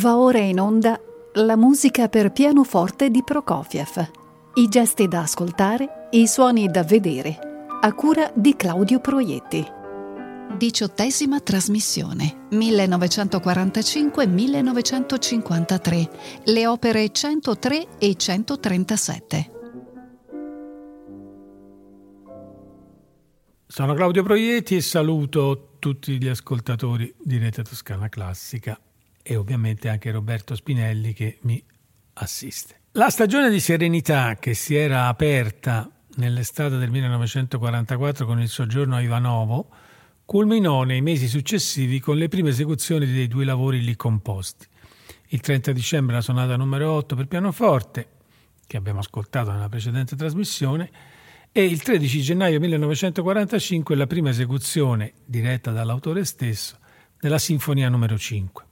Va ora in onda la musica per pianoforte di Prokofiev. I gesti da ascoltare, i suoni da vedere, a cura di Claudio Proietti. Diciottesima trasmissione, 1945-1953, le opere 103 e 137. Sono Claudio Proietti e saluto tutti gli ascoltatori di Rete Toscana Classica e ovviamente anche Roberto Spinelli che mi assiste. La stagione di serenità che si era aperta nell'estate del 1944 con il soggiorno a Ivanovo culminò nei mesi successivi con le prime esecuzioni dei due lavori lì composti. Il 30 dicembre la sonata numero 8 per pianoforte, che abbiamo ascoltato nella precedente trasmissione, e il 13 gennaio 1945 la prima esecuzione, diretta dall'autore stesso, della Sinfonia numero 5.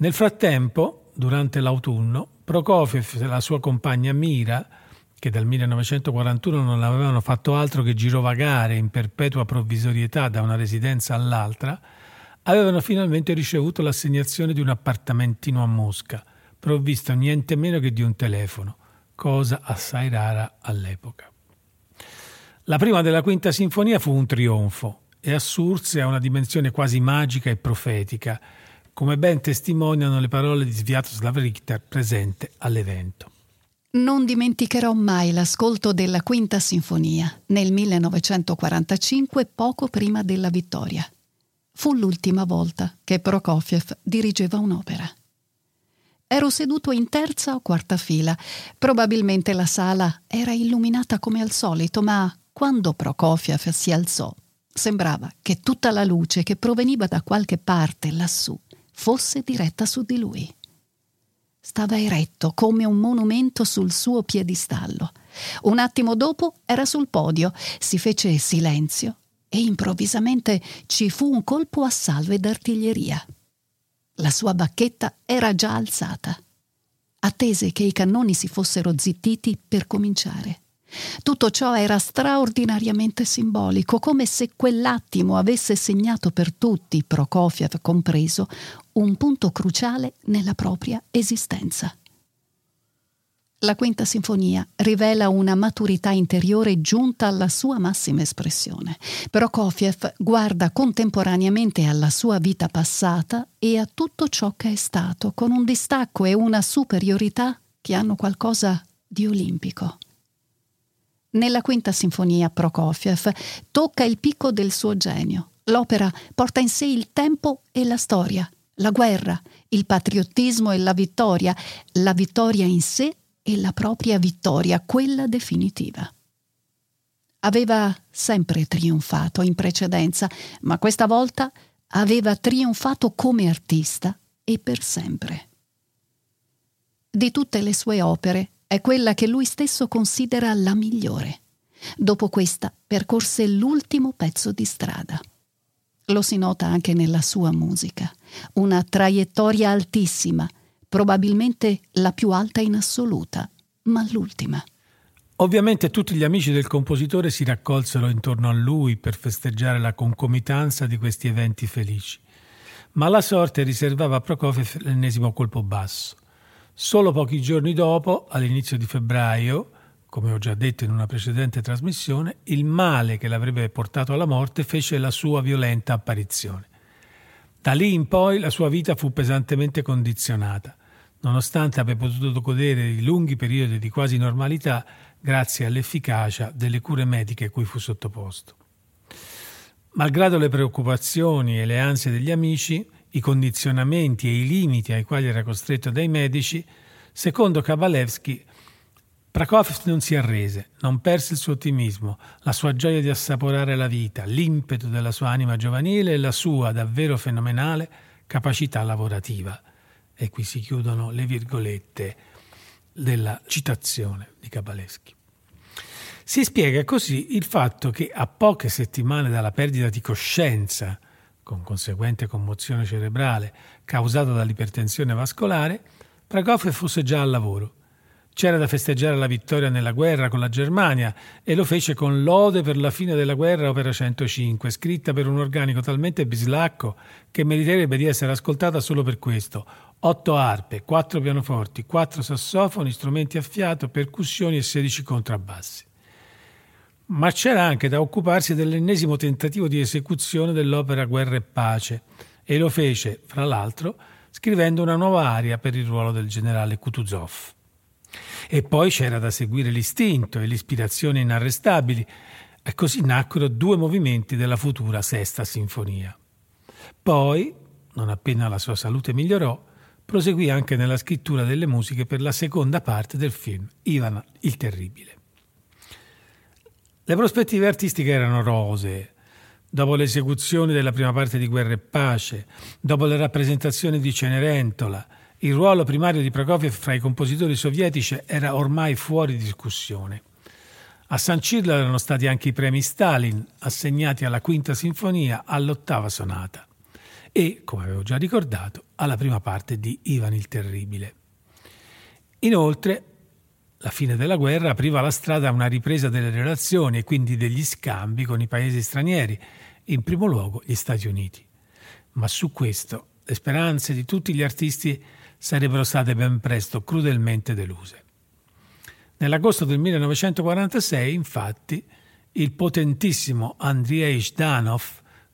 Nel frattempo, durante l'autunno, Prokofiev e la sua compagna Mira, che dal 1941 non avevano fatto altro che girovagare in perpetua provvisorietà da una residenza all'altra, avevano finalmente ricevuto l'assegnazione di un appartamentino a Mosca, provvisto niente meno che di un telefono, cosa assai rara all'epoca. La prima della quinta sinfonia fu un trionfo e assurse a una dimensione quasi magica e profetica, come ben testimoniano le parole di Sviatoslav Richter presente all'evento. Non dimenticherò mai l'ascolto della Quinta Sinfonia nel 1945, poco prima della vittoria. Fu l'ultima volta che Prokofiev dirigeva un'opera. Ero seduto in terza o quarta fila. Probabilmente la sala era illuminata come al solito, ma quando Prokofiev si alzò, sembrava che tutta la luce che proveniva da qualche parte lassù fosse diretta su di lui. Stava eretto come un monumento sul suo piedistallo. Un attimo dopo era sul podio, si fece silenzio e improvvisamente ci fu un colpo a salve d'artiglieria. La sua bacchetta era già alzata. Attese che i cannoni si fossero zittiti per cominciare. Tutto ciò era straordinariamente simbolico, come se quell'attimo avesse segnato per tutti, Prokofiev compreso, un punto cruciale nella propria esistenza. La quinta sinfonia rivela una maturità interiore giunta alla sua massima espressione. Prokofiev guarda contemporaneamente alla sua vita passata e a tutto ciò che è stato, con un distacco e una superiorità che hanno qualcosa di olimpico. Nella quinta sinfonia Prokofiev tocca il picco del suo genio. L'opera porta in sé il tempo e la storia, la guerra, il patriottismo e la vittoria, la vittoria in sé e la propria vittoria, quella definitiva. Aveva sempre trionfato in precedenza, ma questa volta aveva trionfato come artista e per sempre. Di tutte le sue opere, è quella che lui stesso considera la migliore. Dopo questa percorse l'ultimo pezzo di strada. Lo si nota anche nella sua musica, una traiettoria altissima, probabilmente la più alta in assoluta, ma l'ultima. Ovviamente tutti gli amici del compositore si raccolsero intorno a lui per festeggiare la concomitanza di questi eventi felici, ma la sorte riservava a Prokofiev l'ennesimo colpo basso. Solo pochi giorni dopo, all'inizio di febbraio, come ho già detto in una precedente trasmissione, il male che l'avrebbe portato alla morte fece la sua violenta apparizione. Da lì in poi la sua vita fu pesantemente condizionata, nonostante abbia potuto godere di lunghi periodi di quasi normalità grazie all'efficacia delle cure mediche cui fu sottoposto. Malgrado le preoccupazioni e le ansie degli amici, i condizionamenti e i limiti ai quali era costretto dai medici, secondo Kabalevsky, Prokofiev non si arrese, non perse il suo ottimismo, la sua gioia di assaporare la vita, l'impeto della sua anima giovanile e la sua davvero fenomenale capacità lavorativa. E qui si chiudono le virgolette della citazione di Kabalevsky. Si spiega così il fatto che a poche settimane dalla perdita di coscienza con conseguente commozione cerebrale causata dall'ipertensione vascolare, Prokofiev fosse già al lavoro. C'era da festeggiare la vittoria nella guerra con la Germania e lo fece con lode per la fine della guerra opera 105, scritta per un organico talmente bislacco che meriterebbe di essere ascoltata solo per questo. Otto arpe, quattro pianoforti, quattro sassofoni, strumenti a fiato, percussioni e sedici contrabbassi. Ma c'era anche da occuparsi dell'ennesimo tentativo di esecuzione dell'opera Guerra e Pace e lo fece, fra l'altro, scrivendo una nuova aria per il ruolo del generale Kutuzov. E poi c'era da seguire l'istinto e l'ispirazione inarrestabili, e così nacquero due movimenti della futura Sesta Sinfonia. Poi, non appena la sua salute migliorò, proseguì anche nella scrittura delle musiche per la seconda parte del film Ivan il Terribile. Le prospettive artistiche erano rose. Dopo l'esecuzione della prima parte di Guerra e Pace, dopo le rappresentazioni di Cenerentola, il ruolo primario di Prokofiev fra i compositori sovietici era ormai fuori discussione. A sancirlo erano stati anche i premi Stalin, assegnati alla quinta sinfonia, all'ottava sonata e, come avevo già ricordato, alla prima parte di Ivan il Terribile. Inoltre, la fine della guerra apriva la strada a una ripresa delle relazioni e quindi degli scambi con i paesi stranieri, in primo luogo gli Stati Uniti. Ma su questo le speranze di tutti gli artisti sarebbero state ben presto crudelmente deluse. Nell'agosto del 1946, infatti, il potentissimo Andrei Zhdanov,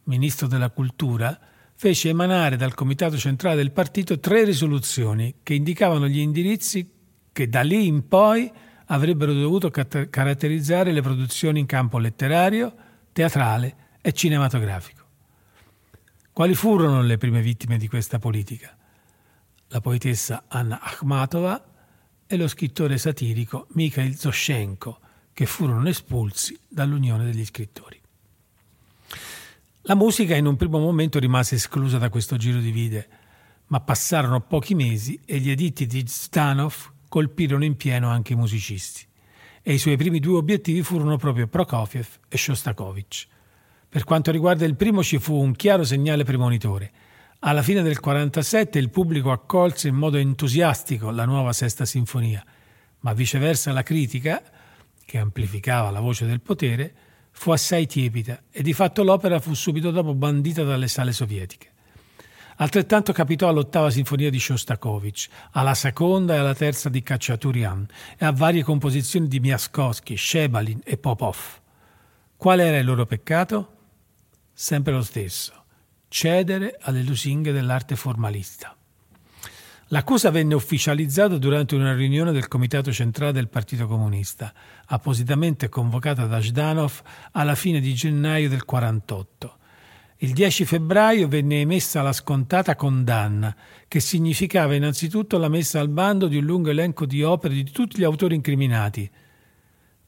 ministro della cultura, fece emanare dal Comitato Centrale del Partito tre risoluzioni che indicavano gli indirizzi che da lì in poi avrebbero dovuto caratterizzare le produzioni in campo letterario, teatrale e cinematografico. Quali furono le prime vittime di questa politica? La poetessa Anna Akhmatova e lo scrittore satirico Mikhail Zoshenko, che furono espulsi dall'Unione degli scrittori. La musica in un primo momento rimase esclusa da questo giro di vide, ma passarono pochi mesi e gli editti di Stanov colpirono in pieno anche i musicisti. E i suoi primi due obiettivi furono proprio Prokofiev e Shostakovich. Per quanto riguarda il primo ci fu un chiaro segnale premonitore – alla fine del 47 il pubblico accolse in modo entusiastico la nuova Sesta Sinfonia, ma viceversa la critica, che amplificava la voce del potere, fu assai tiepida e di fatto l'opera fu subito dopo bandita dalle sale sovietiche. Altrettanto capitò all'ottava sinfonia di Shostakovich, alla seconda e alla terza di Khachaturian e a varie composizioni di Miaskovsky, Shebalin e Popov. Qual era il loro peccato? Sempre lo stesso cedere alle lusinghe dell'arte formalista. L'accusa venne ufficializzata durante una riunione del Comitato Centrale del Partito Comunista, appositamente convocata da Zhdanov alla fine di gennaio del 48. Il 10 febbraio venne emessa la scontata condanna, che significava innanzitutto la messa al bando di un lungo elenco di opere di tutti gli autori incriminati,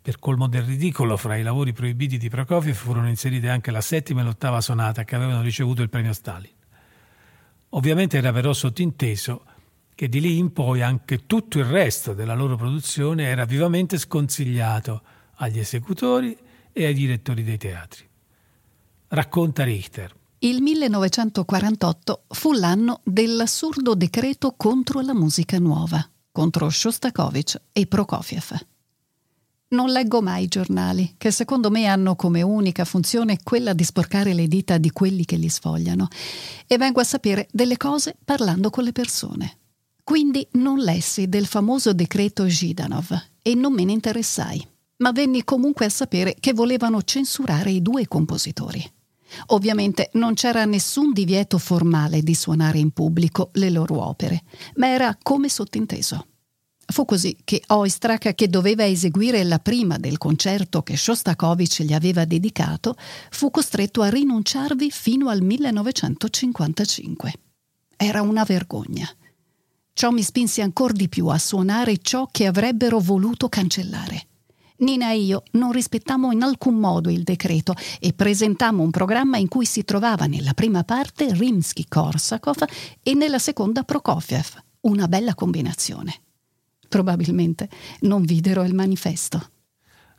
per colmo del ridicolo, fra i lavori proibiti di Prokofiev furono inserite anche la settima e l'ottava sonata che avevano ricevuto il premio Stalin. Ovviamente era però sottinteso che di lì in poi anche tutto il resto della loro produzione era vivamente sconsigliato agli esecutori e ai direttori dei teatri. Racconta Richter. Il 1948 fu l'anno dell'assurdo decreto contro la musica nuova, contro Shostakovich e Prokofiev. Non leggo mai i giornali, che secondo me hanno come unica funzione quella di sporcare le dita di quelli che li sfogliano, e vengo a sapere delle cose parlando con le persone. Quindi non lessi del famoso decreto Zhidanov e non me ne interessai, ma venni comunque a sapere che volevano censurare i due compositori. Ovviamente non c'era nessun divieto formale di suonare in pubblico le loro opere, ma era come sottinteso. Fu così che Oistrakh, che doveva eseguire la prima del concerto che Shostakovich gli aveva dedicato, fu costretto a rinunciarvi fino al 1955. Era una vergogna. Ciò mi spinse ancora di più a suonare ciò che avrebbero voluto cancellare. Nina e io non rispettammo in alcun modo il decreto e presentammo un programma in cui si trovava nella prima parte Rimsky-Korsakov e nella seconda Prokofiev. Una bella combinazione. Probabilmente non videro il manifesto.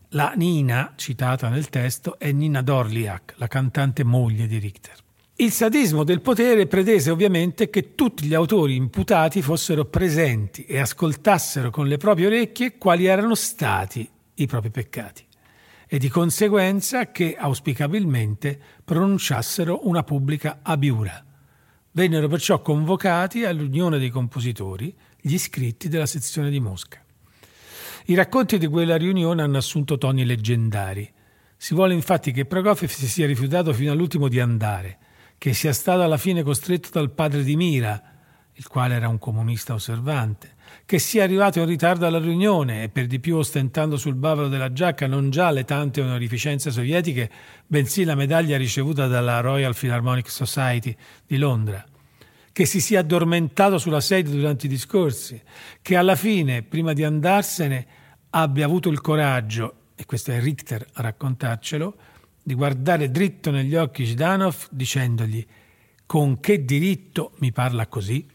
La Nina, citata nel testo, è Nina Dorliak, la cantante moglie di Richter. Il sadismo del potere pretese ovviamente che tutti gli autori imputati fossero presenti e ascoltassero con le proprie orecchie quali erano stati i propri peccati e di conseguenza che auspicabilmente pronunciassero una pubblica abiura. Vennero perciò convocati all'Unione dei compositori gli iscritti della sezione di Mosca. I racconti di quella riunione hanno assunto toni leggendari. Si vuole infatti che Prokofiev si sia rifiutato fino all'ultimo di andare che sia stato alla fine costretto dal padre di Mira, il quale era un comunista osservante, che sia arrivato in ritardo alla riunione e per di più ostentando sul bavero della giacca non già le tante onorificenze sovietiche, bensì la medaglia ricevuta dalla Royal Philharmonic Society di Londra, che si sia addormentato sulla sedia durante i discorsi, che alla fine, prima di andarsene, abbia avuto il coraggio, e questo è Richter a raccontarcelo, di guardare dritto negli occhi Zhdanov dicendogli con che diritto mi parla così?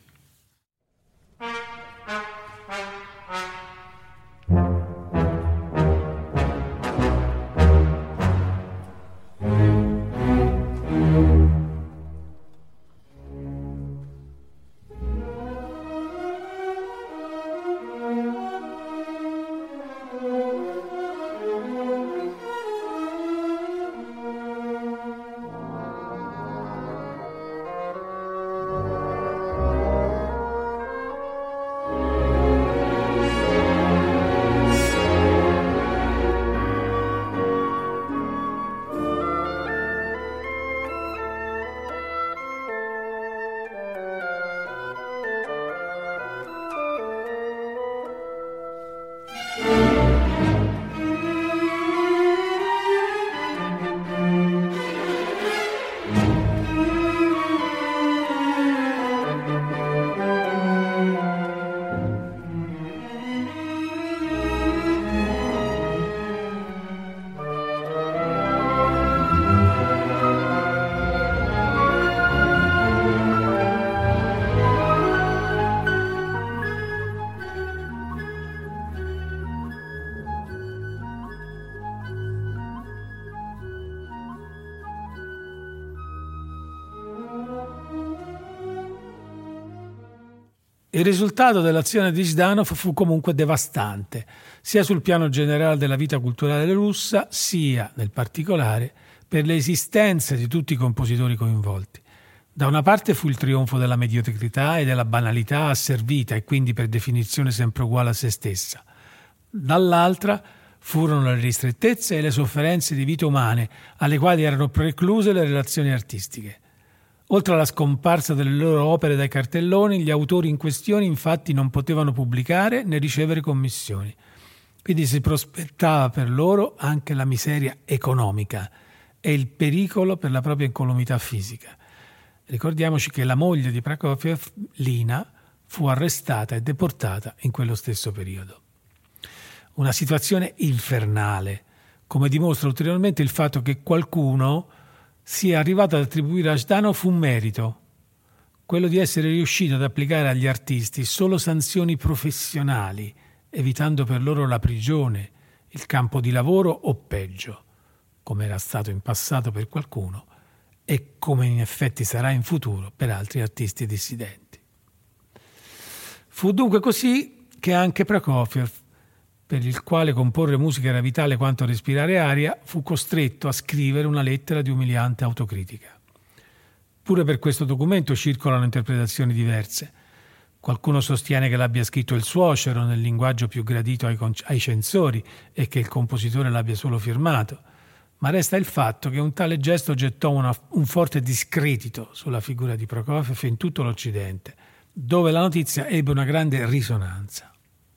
Il risultato dell'azione di Zhdanov fu comunque devastante, sia sul piano generale della vita culturale russa, sia, nel particolare, per le esistenze di tutti i compositori coinvolti. Da una parte fu il trionfo della mediocrità e della banalità asservita e quindi per definizione sempre uguale a se stessa. Dall'altra furono le ristrettezze e le sofferenze di vite umane alle quali erano precluse le relazioni artistiche. Oltre alla scomparsa delle loro opere dai cartelloni, gli autori in questione infatti non potevano pubblicare né ricevere commissioni. Quindi si prospettava per loro anche la miseria economica e il pericolo per la propria incolumità fisica. Ricordiamoci che la moglie di Prokofiev, Lina, fu arrestata e deportata in quello stesso periodo. Una situazione infernale, come dimostra ulteriormente il fatto che qualcuno sia arrivato ad attribuire a Ždanov un merito, quello di essere riuscito ad applicare agli artisti solo sanzioni professionali, evitando per loro la prigione, il campo di lavoro o peggio, come era stato in passato per qualcuno e come in effetti sarà in futuro per altri artisti dissidenti. Fu dunque così che anche Prokofiev per il quale comporre musica era vitale quanto respirare aria, fu costretto a scrivere una lettera di umiliante autocritica. Pure per questo documento circolano interpretazioni diverse. Qualcuno sostiene che l'abbia scritto il suocero nel linguaggio più gradito ai, con- ai censori e che il compositore l'abbia solo firmato, ma resta il fatto che un tale gesto gettò una, un forte discredito sulla figura di Prokofiev in tutto l'Occidente, dove la notizia ebbe una grande risonanza.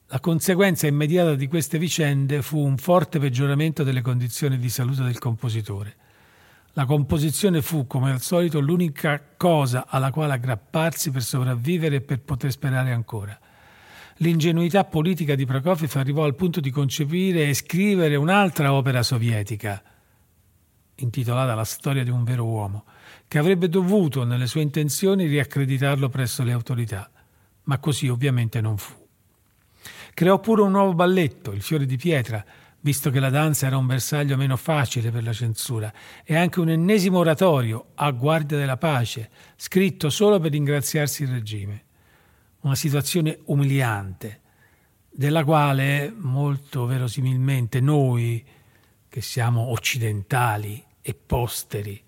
La conseguenza immediata di queste vicende fu un forte peggioramento delle condizioni di salute del compositore. La composizione fu, come al solito, l'unica cosa alla quale aggrapparsi per sopravvivere e per poter sperare ancora. L'ingenuità politica di Prokofiev arrivò al punto di concepire e scrivere un'altra opera sovietica, intitolata La storia di un vero uomo, che avrebbe dovuto, nelle sue intenzioni, riaccreditarlo presso le autorità. Ma così ovviamente non fu. Creò pure un nuovo balletto, Il fiore di pietra, visto che la danza era un bersaglio meno facile per la censura, e anche un ennesimo oratorio a guardia della pace, scritto solo per ringraziarsi il regime. Una situazione umiliante, della quale molto verosimilmente noi, che siamo occidentali e posteri,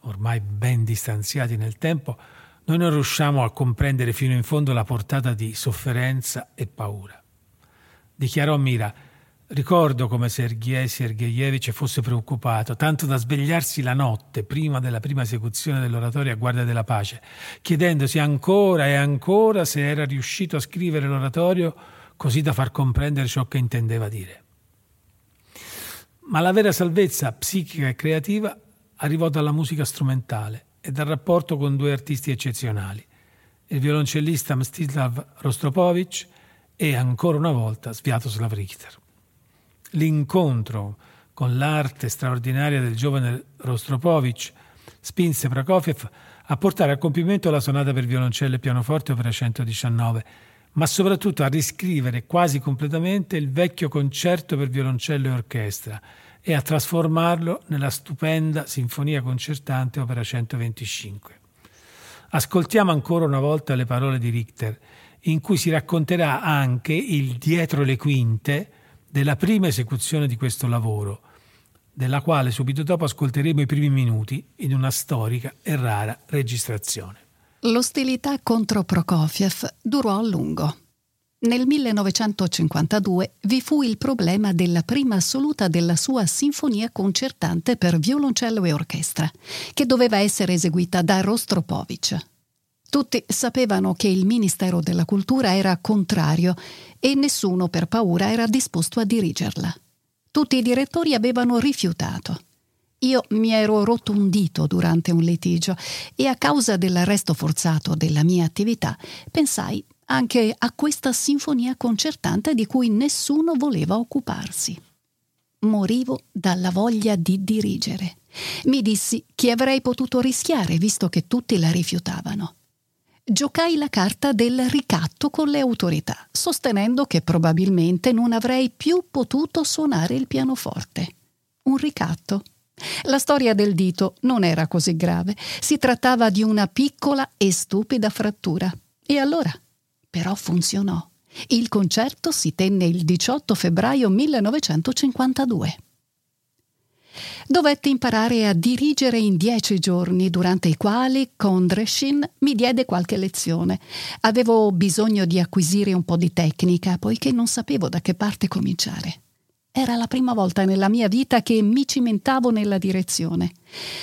ormai ben distanziati nel tempo, noi non riusciamo a comprendere fino in fondo la portata di sofferenza e paura. Dichiarò Mira, Ricordo come Sergei Sergeyevich fosse preoccupato, tanto da svegliarsi la notte prima della prima esecuzione dell'oratorio a guardia della pace, chiedendosi ancora e ancora se era riuscito a scrivere l'oratorio così da far comprendere ciò che intendeva dire. Ma la vera salvezza psichica e creativa arrivò dalla musica strumentale e dal rapporto con due artisti eccezionali, il violoncellista Mstislav Rostropovich e ancora una volta Sviatoslav Richter l'incontro con l'arte straordinaria del giovane Rostropovich spinse Prokofiev a portare a compimento la sonata per violoncello e pianoforte opera 119, ma soprattutto a riscrivere quasi completamente il vecchio concerto per violoncello e orchestra e a trasformarlo nella stupenda sinfonia concertante opera 125. Ascoltiamo ancora una volta le parole di Richter, in cui si racconterà anche il dietro le quinte della prima esecuzione di questo lavoro, della quale subito dopo ascolteremo i primi minuti in una storica e rara registrazione. L'ostilità contro Prokofiev durò a lungo. Nel 1952 vi fu il problema della prima assoluta della sua sinfonia concertante per violoncello e orchestra, che doveva essere eseguita da Rostropovich, tutti sapevano che il Ministero della Cultura era contrario e nessuno per paura era disposto a dirigerla. Tutti i direttori avevano rifiutato. Io mi ero rotto un dito durante un litigio e a causa dell'arresto forzato della mia attività pensai anche a questa sinfonia concertante di cui nessuno voleva occuparsi. Morivo dalla voglia di dirigere. Mi dissi che avrei potuto rischiare visto che tutti la rifiutavano giocai la carta del ricatto con le autorità, sostenendo che probabilmente non avrei più potuto suonare il pianoforte. Un ricatto. La storia del dito non era così grave, si trattava di una piccola e stupida frattura. E allora? Però funzionò. Il concerto si tenne il 18 febbraio 1952. Dovetti imparare a dirigere in dieci giorni, durante i quali Kondreshin mi diede qualche lezione. Avevo bisogno di acquisire un po' di tecnica, poiché non sapevo da che parte cominciare. Era la prima volta nella mia vita che mi cimentavo nella direzione.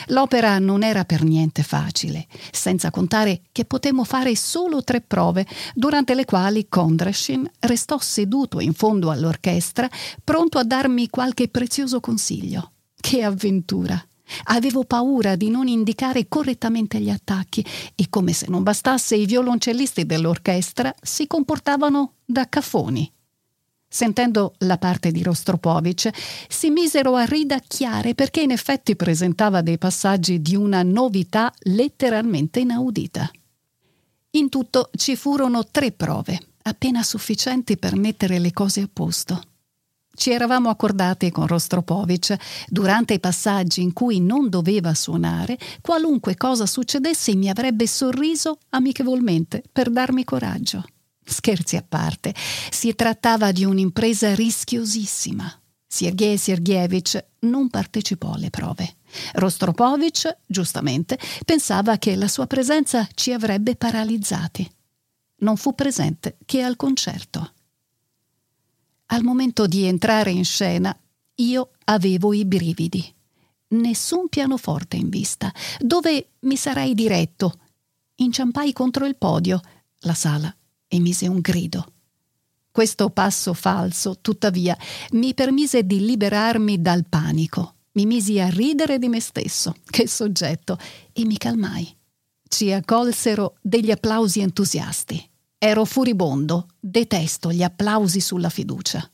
L'opera non era per niente facile, senza contare che potemmo fare solo tre prove, durante le quali Kondreshin restò seduto in fondo all'orchestra, pronto a darmi qualche prezioso consiglio. Che avventura! Avevo paura di non indicare correttamente gli attacchi e come se non bastasse i violoncellisti dell'orchestra si comportavano da cafoni. Sentendo la parte di Rostropovich, si misero a ridacchiare perché in effetti presentava dei passaggi di una novità letteralmente inaudita. In tutto ci furono tre prove, appena sufficienti per mettere le cose a posto. Ci eravamo accordati con Rostropovich, durante i passaggi in cui non doveva suonare, qualunque cosa succedesse mi avrebbe sorriso amichevolmente per darmi coraggio. Scherzi a parte, si trattava di un'impresa rischiosissima. Sergei Sergeyevich non partecipò alle prove. Rostropovich, giustamente, pensava che la sua presenza ci avrebbe paralizzati. Non fu presente che al concerto. Al momento di entrare in scena, io avevo i brividi. Nessun pianoforte in vista. Dove mi sarei diretto? Inciampai contro il podio. La sala emise un grido. Questo passo falso, tuttavia, mi permise di liberarmi dal panico. Mi misi a ridere di me stesso, che soggetto, e mi calmai. Ci accolsero degli applausi entusiasti. Ero furibondo, detesto gli applausi sulla fiducia.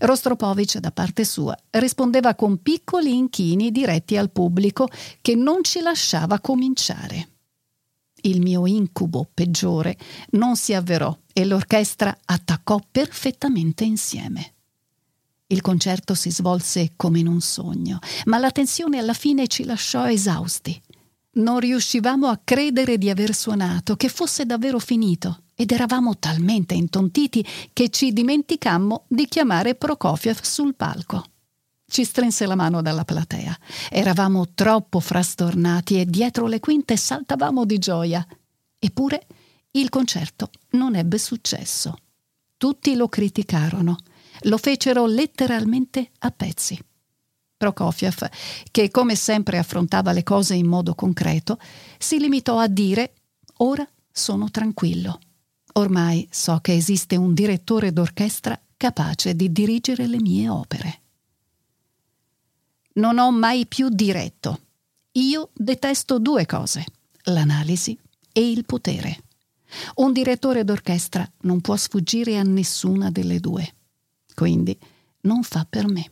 Rostropovich, da parte sua, rispondeva con piccoli inchini diretti al pubblico che non ci lasciava cominciare. Il mio incubo peggiore non si avverò e l'orchestra attaccò perfettamente insieme. Il concerto si svolse come in un sogno, ma la tensione alla fine ci lasciò esausti. Non riuscivamo a credere di aver suonato, che fosse davvero finito, ed eravamo talmente intontiti che ci dimenticammo di chiamare Prokofiev sul palco. Ci strinse la mano dalla platea. Eravamo troppo frastornati e dietro le quinte saltavamo di gioia. Eppure il concerto non ebbe successo. Tutti lo criticarono lo fecero letteralmente a pezzi. Prokofiev, che come sempre affrontava le cose in modo concreto, si limitò a dire Ora sono tranquillo. Ormai so che esiste un direttore d'orchestra capace di dirigere le mie opere. Non ho mai più diretto. Io detesto due cose, l'analisi e il potere. Un direttore d'orchestra non può sfuggire a nessuna delle due quindi non fa per me.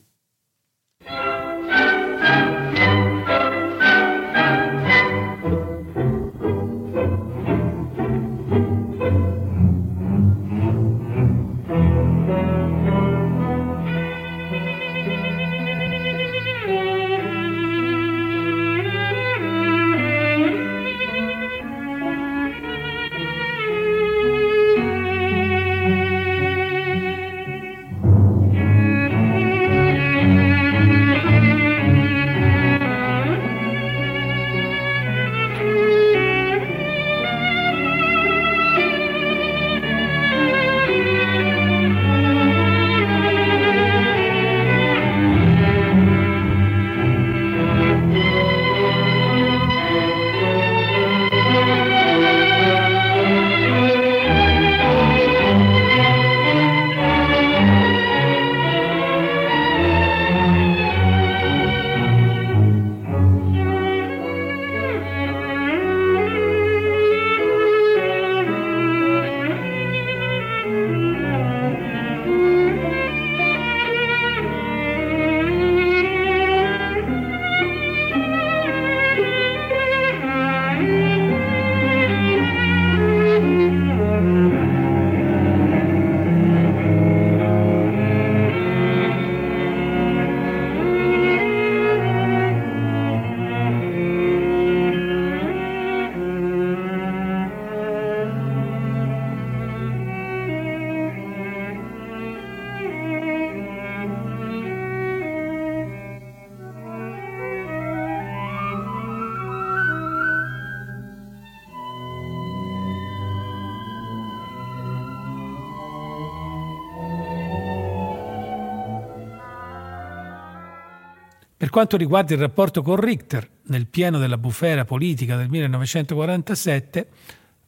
Quanto riguarda il rapporto con Richter, nel pieno della bufera politica del 1947,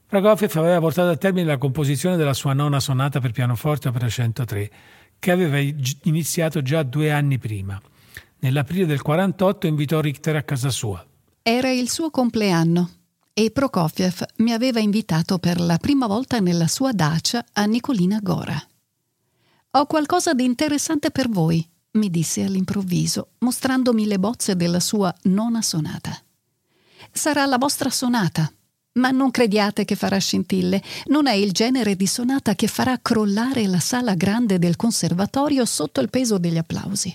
Prokofiev aveva portato a termine la composizione della sua nona sonata per pianoforte opera 103, che aveva iniziato già due anni prima. Nell'aprile del 48 invitò Richter a casa sua. Era il suo compleanno e Prokofiev mi aveva invitato per la prima volta nella sua dacia a Nicolina Gora. Ho qualcosa di interessante per voi, mi disse all'improvviso, mostrandomi le bozze della sua nona sonata. Sarà la vostra sonata, ma non crediate che farà scintille, non è il genere di sonata che farà crollare la sala grande del conservatorio sotto il peso degli applausi.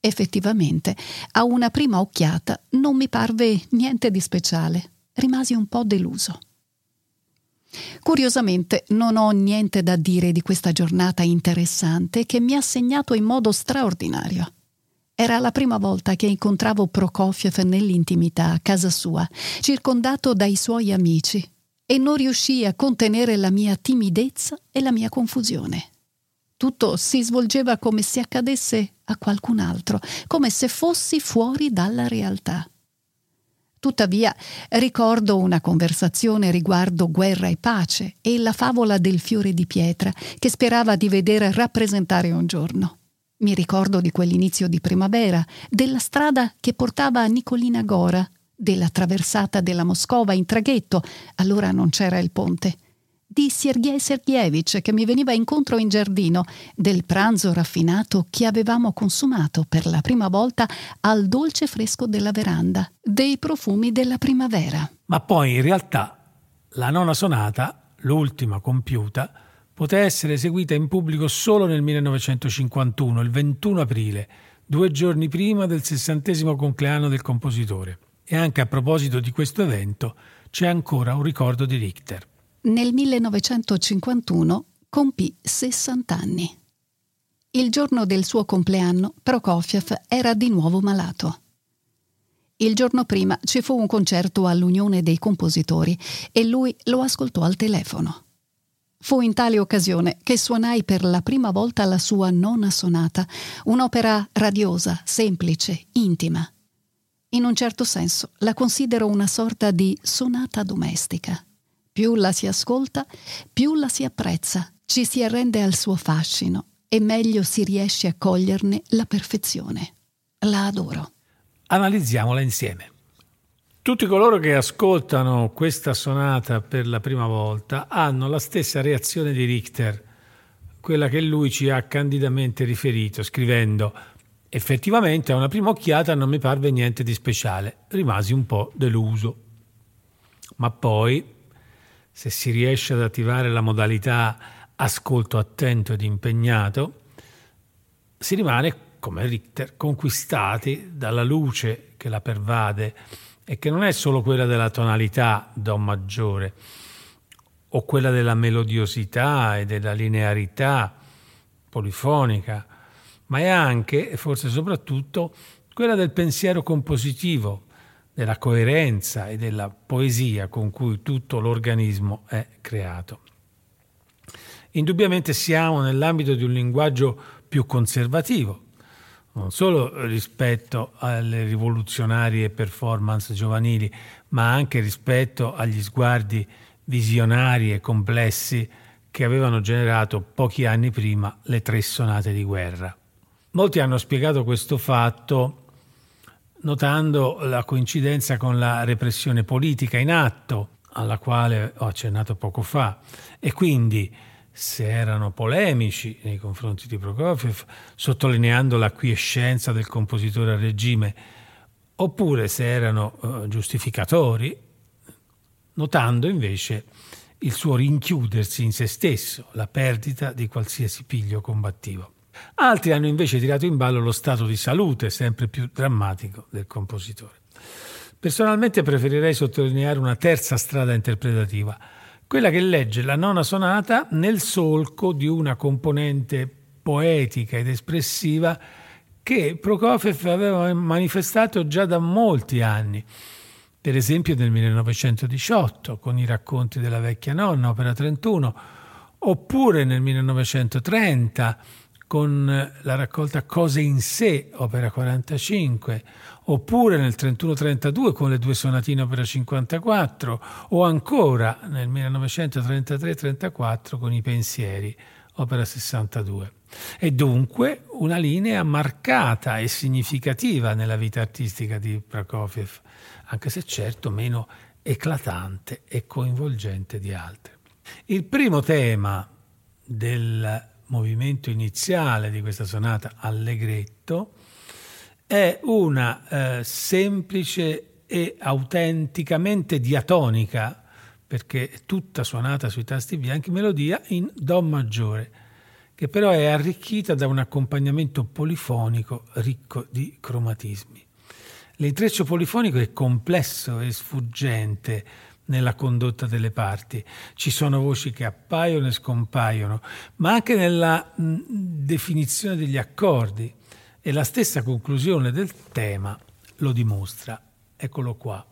Effettivamente, a una prima occhiata non mi parve niente di speciale, rimasi un po' deluso. Curiosamente non ho niente da dire di questa giornata interessante che mi ha segnato in modo straordinario. Era la prima volta che incontravo Prokofiev nell'intimità a casa sua, circondato dai suoi amici, e non riuscii a contenere la mia timidezza e la mia confusione. Tutto si svolgeva come se accadesse a qualcun altro, come se fossi fuori dalla realtà. Tuttavia ricordo una conversazione riguardo guerra e pace e la favola del fiore di pietra che sperava di vedere rappresentare un giorno. Mi ricordo di quell'inizio di primavera, della strada che portava a Nicolina Gora, della traversata della Moscova in traghetto, allora non c'era il ponte, di Sergei Sergeyevich che mi veniva incontro in giardino, del pranzo raffinato che avevamo consumato per la prima volta al dolce fresco della veranda, dei profumi della primavera. Ma poi in realtà la nona sonata, l'ultima compiuta, poté essere eseguita in pubblico solo nel 1951, il 21 aprile, due giorni prima del sessantesimo compleanno del compositore. E anche a proposito di questo evento c'è ancora un ricordo di Richter. Nel 1951 compì 60 anni. Il giorno del suo compleanno Prokofiev era di nuovo malato. Il giorno prima ci fu un concerto all'Unione dei Compositori e lui lo ascoltò al telefono. Fu in tale occasione che suonai per la prima volta la sua nona sonata, un'opera radiosa, semplice, intima. In un certo senso la considero una sorta di sonata domestica. Più la si ascolta, più la si apprezza, ci si arrende al suo fascino e meglio si riesce a coglierne la perfezione. La adoro. Analizziamola insieme. Tutti coloro che ascoltano questa sonata per la prima volta hanno la stessa reazione di Richter, quella che lui ci ha candidamente riferito, scrivendo effettivamente a una prima occhiata non mi parve niente di speciale, rimasi un po' deluso. Ma poi, se si riesce ad attivare la modalità ascolto attento ed impegnato, si rimane come Richter, conquistati dalla luce che la pervade e che non è solo quella della tonalità Do maggiore o quella della melodiosità e della linearità polifonica, ma è anche e forse soprattutto quella del pensiero compositivo, della coerenza e della poesia con cui tutto l'organismo è creato. Indubbiamente siamo nell'ambito di un linguaggio più conservativo, non solo rispetto alle rivoluzionarie performance giovanili, ma anche rispetto agli sguardi visionari e complessi che avevano generato pochi anni prima le tre sonate di guerra. Molti hanno spiegato questo fatto notando la coincidenza con la repressione politica in atto, alla quale ho accennato poco fa, e quindi se erano polemici nei confronti di Prokofiev, sottolineando l'acquiescenza del compositore al regime, oppure se erano uh, giustificatori, notando invece il suo rinchiudersi in se stesso, la perdita di qualsiasi piglio combattivo. Altri hanno invece tirato in ballo lo stato di salute sempre più drammatico del compositore. Personalmente preferirei sottolineare una terza strada interpretativa, quella che legge la nona sonata nel solco di una componente poetica ed espressiva che Prokofiev aveva manifestato già da molti anni, per esempio nel 1918 con i racconti della vecchia nonna, opera 31, oppure nel 1930 con la raccolta Cose in sé, opera 45, oppure nel 31-32 con le due sonatine opera 54, o ancora nel 1933-34 con i pensieri, opera 62. È dunque una linea marcata e significativa nella vita artistica di Prokofiev, anche se certo meno eclatante e coinvolgente di altre. Il primo tema del movimento iniziale di questa sonata allegretto è una eh, semplice e autenticamente diatonica, perché è tutta suonata sui tasti bianchi, melodia in Do maggiore, che però è arricchita da un accompagnamento polifonico ricco di cromatismi. L'intreccio polifonico è complesso e sfuggente, nella condotta delle parti. Ci sono voci che appaiono e scompaiono, ma anche nella mh, definizione degli accordi e la stessa conclusione del tema lo dimostra. Eccolo qua.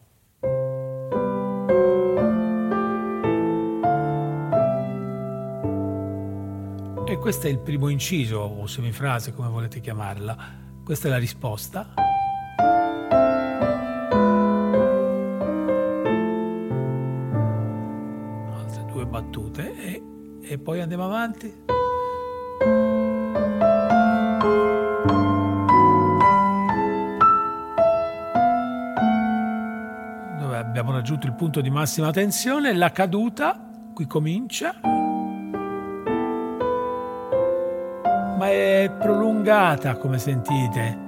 E questo è il primo inciso o semifrase, come volete chiamarla. Questa è la risposta. E poi andiamo avanti. Dove abbiamo raggiunto il punto di massima tensione, la caduta, qui comincia, ma è prolungata come sentite.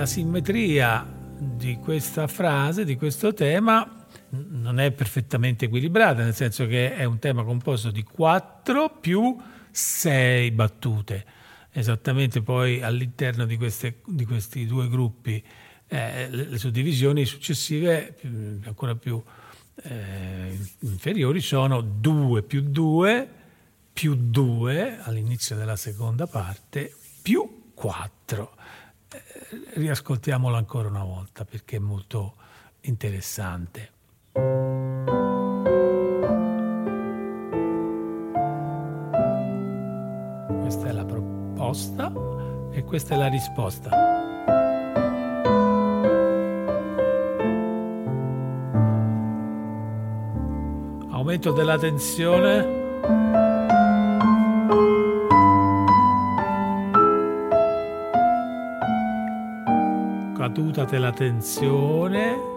La simmetria di questa frase, di questo tema, non è perfettamente equilibrata, nel senso che è un tema composto di 4 più 6 battute. Esattamente poi all'interno di, queste, di questi due gruppi eh, le, suddivisioni successive, ancora più eh, inferiori, sono 2 più 2 più 2 all'inizio della seconda parte più 4. Riascoltiamolo ancora una volta perché è molto interessante. Questa è la proposta e questa è la risposta. Aumento della tensione. Caduta della tensione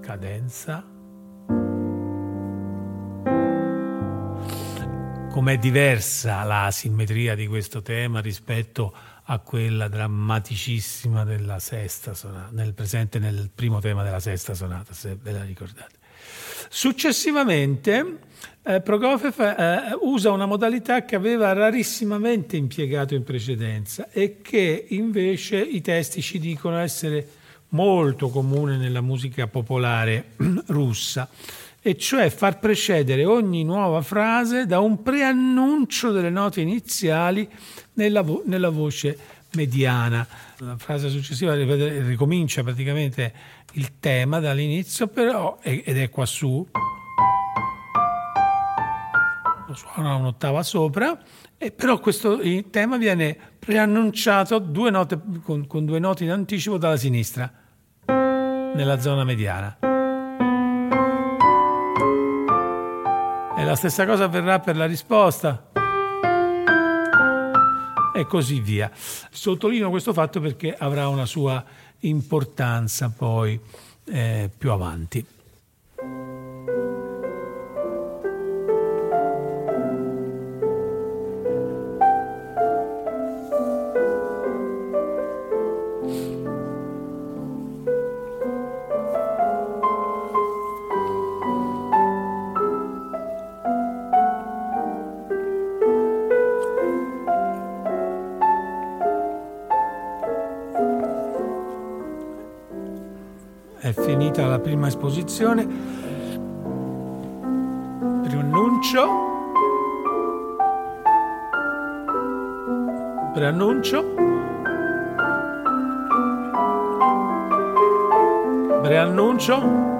cadenza. Com'è diversa la simmetria di questo tema rispetto a quella drammaticissima della sesta sonata, nel presente nel primo tema della sesta sonata, se ve la ricordate. Successivamente eh, Prokofiev eh, usa una modalità che aveva rarissimamente impiegato in precedenza e che invece i testi ci dicono essere molto comune nella musica popolare russa, e cioè far precedere ogni nuova frase da un preannuncio delle note iniziali nella, vo- nella voce mediana. La frase successiva ricomincia praticamente il tema dall'inizio, però, ed è quassù, lo suona un'ottava sopra, e però questo tema viene preannunciato due note, con, con due note in anticipo dalla sinistra nella zona mediana. E la stessa cosa avverrà per la risposta. E così via. Sottolineo questo fatto perché avrà una sua importanza poi eh, più avanti. Finita la prima esposizione. Preannuncio. Preannuncio. Preannuncio.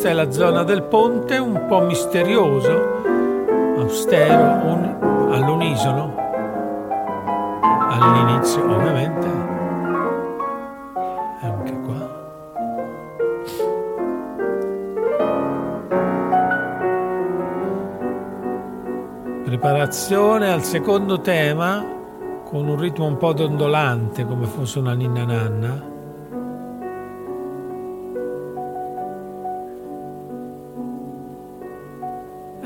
Questa è la zona del ponte, un po' misterioso, austero, un, all'unisono, all'inizio ovviamente. Preparazione al secondo tema con un ritmo un po' dondolante come fosse una ninna nanna.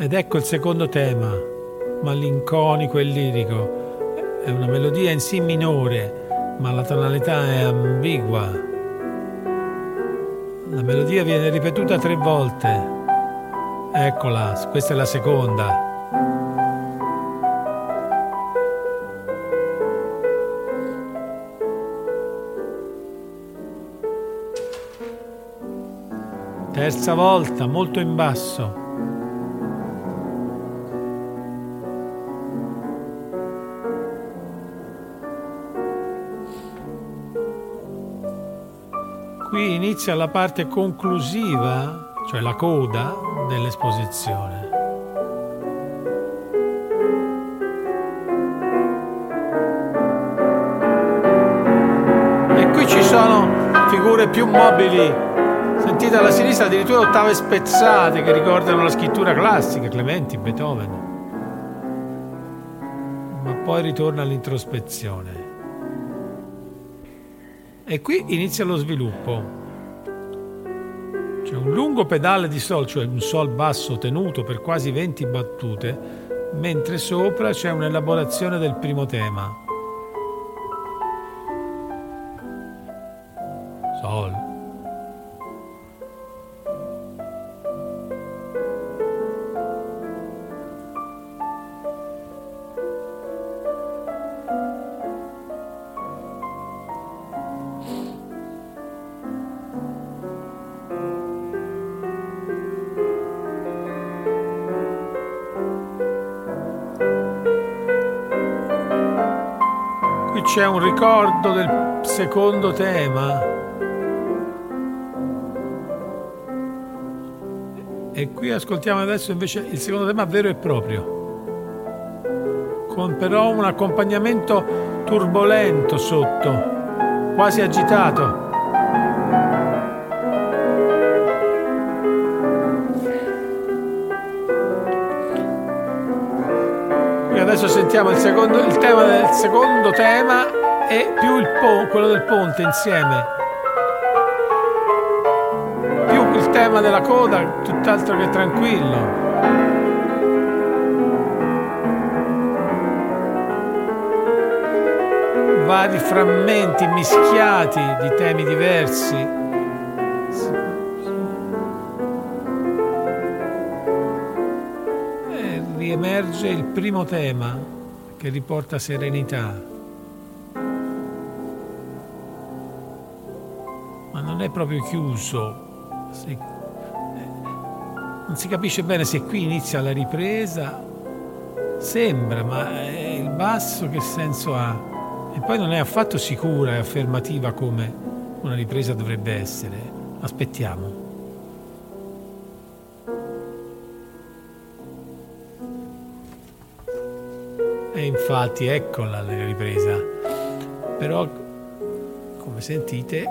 Ed ecco il secondo tema, malinconico e lirico. È una melodia in Si minore, ma la tonalità è ambigua. La melodia viene ripetuta tre volte. Eccola, questa è la seconda. Terza volta, molto in basso. Inizia la parte conclusiva, cioè la coda dell'esposizione. E qui ci sono figure più mobili. sentite alla sinistra addirittura ottave spezzate che ricordano la scrittura classica, Clementi, Beethoven. Ma poi ritorna all'introspezione. E qui inizia lo sviluppo. Lungo pedale di sol, cioè un sol basso tenuto per quasi 20 battute, mentre sopra c'è un'elaborazione del primo tema. C'è un ricordo del secondo tema. E qui ascoltiamo adesso invece il secondo tema vero e proprio, con però un accompagnamento turbolento sotto, quasi agitato. Sentiamo il, secondo, il tema del secondo tema e più il po- quello del ponte insieme. Più il tema della coda, tutt'altro che tranquillo. vari frammenti mischiati di temi diversi. emerge il primo tema che riporta serenità. Ma non è proprio chiuso. Si, non si capisce bene se qui inizia la ripresa. Sembra, ma il basso che senso ha? E poi non è affatto sicura e affermativa come una ripresa dovrebbe essere. Aspettiamo. Infatti eccola la ripresa. Però, come sentite,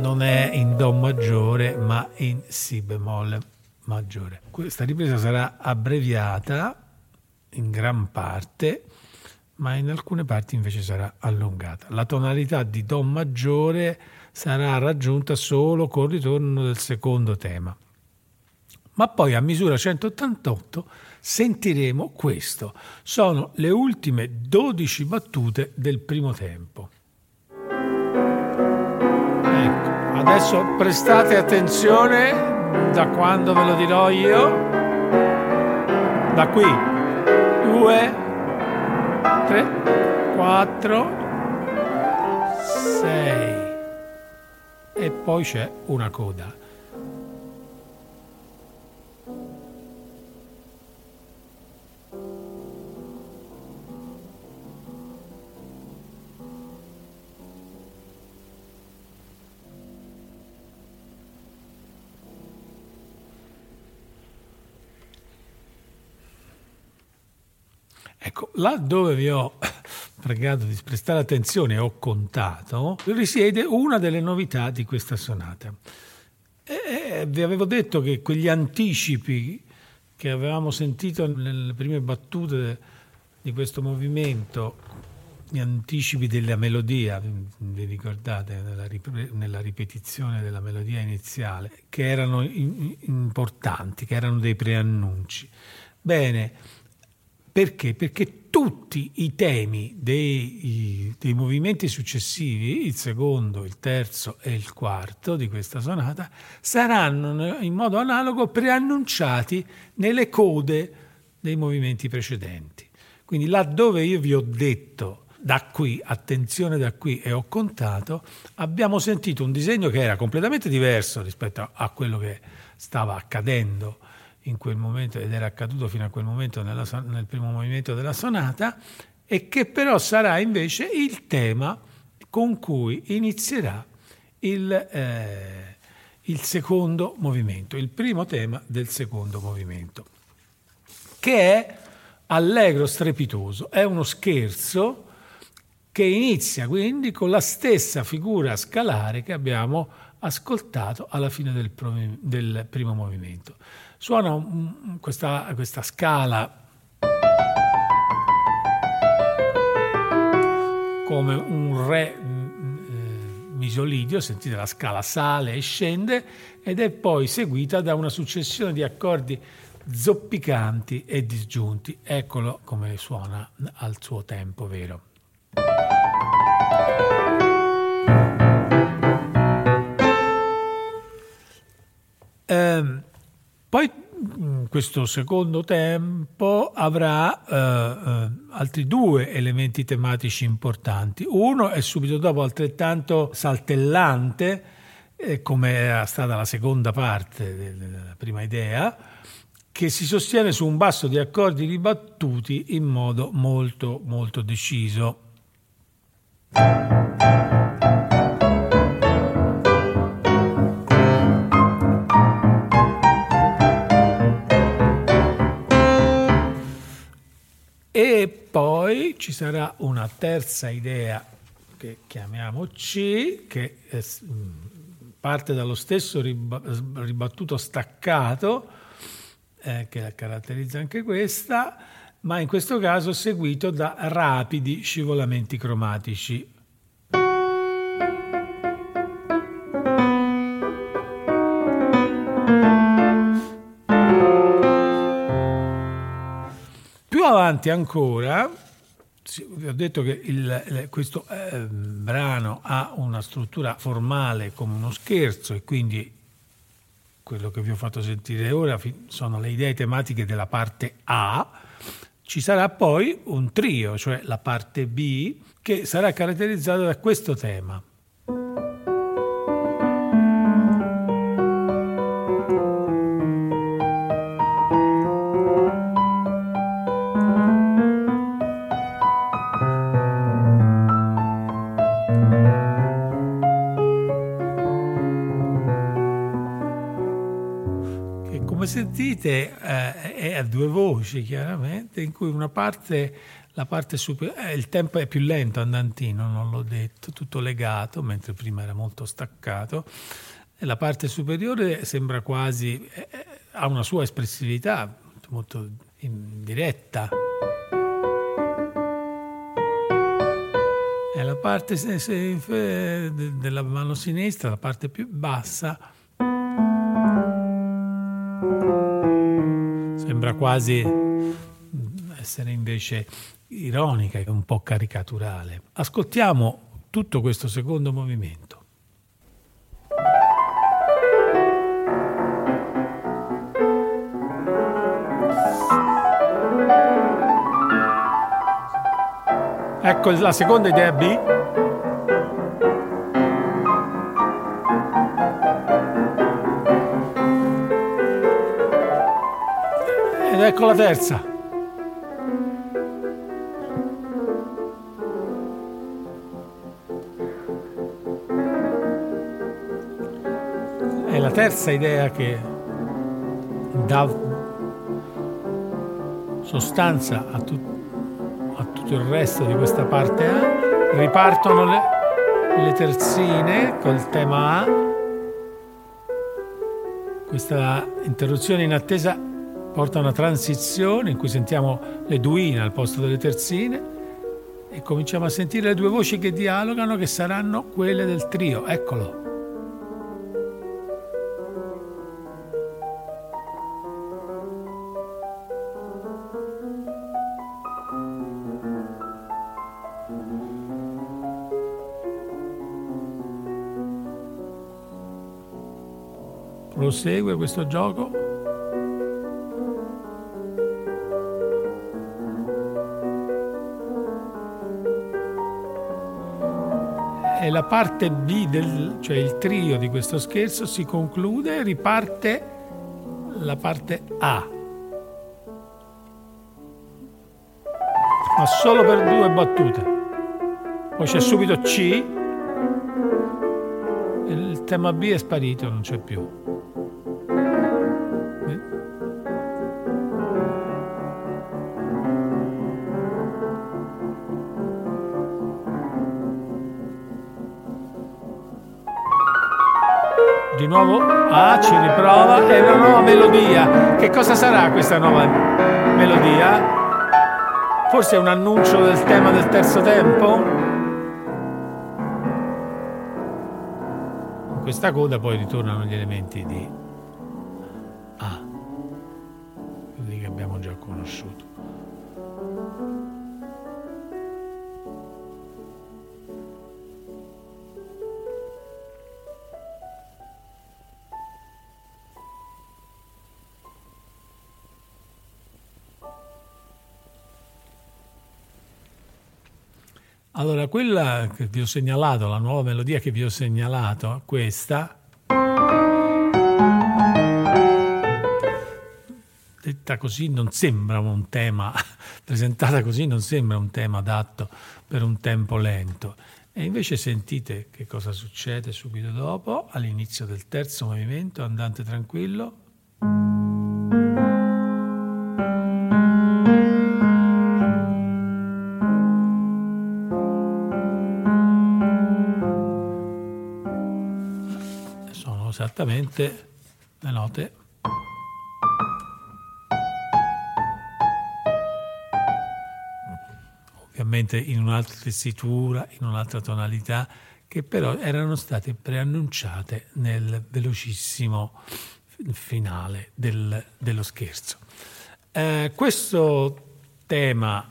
non è in Do maggiore, ma in Si bemolle maggiore. Questa ripresa sarà abbreviata in gran parte, ma in alcune parti invece sarà allungata. La tonalità di Do maggiore sarà raggiunta solo col ritorno del secondo tema. Ma poi a misura 188 sentiremo questo. Sono le ultime 12 battute del primo tempo. Ecco, adesso prestate attenzione da quando ve lo dirò io. Da qui. 2, 3, 4, 6. E poi c'è una coda. Ecco, là dove vi ho pregato di prestare attenzione e ho contato, risiede una delle novità di questa sonata. E vi avevo detto che quegli anticipi che avevamo sentito nelle prime battute di questo movimento, gli anticipi della melodia, vi ricordate, nella, rip- nella ripetizione della melodia iniziale, che erano importanti, che erano dei preannunci. Bene, perché? Perché tutti i temi dei, dei, movimenti successivi, il secondo, il terzo e il quarto di questa sonata, saranno in modo analogo preannunciati nelle code dei movimenti precedenti. Quindi laddove io vi ho detto da qui, attenzione da qui e ho contato, abbiamo sentito un disegno che era completamente diverso rispetto a quello che stava accadendo in quel momento ed era accaduto fino a quel momento nella, nel primo movimento della sonata e che però sarà invece il tema con cui inizierà il, eh, il secondo movimento, il primo tema del secondo movimento, che è allegro strepitoso, è uno scherzo che inizia quindi con la stessa figura scalare che abbiamo ascoltato alla fine del, del primo movimento. Suona questa, questa scala come un re mm, misolidio, sentite la scala sale e scende ed è poi seguita da una successione di accordi zoppicanti e disgiunti. Eccolo come suona al suo tempo vero. Ehm, poi mm, questo secondo tempo avrà eh, eh, altri due elementi tematici importanti. Uno è subito dopo altrettanto saltellante, eh, come era stata la seconda parte della prima idea, che si sostiene su un basso di accordi ribattuti in modo molto molto deciso. E poi ci sarà una terza idea che chiamiamo C, che parte dallo stesso ribattuto staccato, eh, che caratterizza anche questa, ma in questo caso seguito da rapidi scivolamenti cromatici. Avanti ancora, vi ho detto che il, questo eh, brano ha una struttura formale come uno scherzo e quindi quello che vi ho fatto sentire ora sono le idee tematiche della parte A, ci sarà poi un trio, cioè la parte B, che sarà caratterizzata da questo tema. Eh, è a due voci chiaramente, in cui una parte, la parte superiore, eh, il tempo è più lento andantino, non l'ho detto, tutto legato, mentre prima era molto staccato, e la parte superiore sembra quasi, eh, eh ha una sua espressività molto diretta. E la parte della mano sinistra, la parte più bassa, Sembra quasi essere invece ironica e un po' caricaturale. Ascoltiamo tutto questo secondo movimento. Ecco la seconda idea B. ecco la terza. È la terza idea che dà sostanza a, tu, a tutto il resto di questa parte A. Ripartono le, le terzine col tema A. Questa interruzione in attesa porta a una transizione in cui sentiamo le duine al posto delle terzine e cominciamo a sentire le due voci che dialogano che saranno quelle del trio. Eccolo. Prosegue questo gioco. La parte B, del, cioè il trio di questo scherzo, si conclude e riparte la parte A. Ma solo per due battute. Poi c'è subito C, il tema B è sparito, non c'è più. Nuovo, ah, ci riprova, è una nuova melodia. Che cosa sarà questa nuova melodia? Forse è un annuncio del tema del terzo tempo? In questa coda poi ritornano gli elementi di quella che vi ho segnalato, la nuova melodia che vi ho segnalato, questa, detta così non sembra un tema, presentata così non sembra un tema adatto per un tempo lento. E invece sentite che cosa succede subito dopo, all'inizio del terzo movimento, andante tranquillo. Esattamente le note ovviamente in un'altra tessitura, in un'altra tonalità, che però erano state preannunciate nel velocissimo finale del, dello scherzo. Eh, questo tema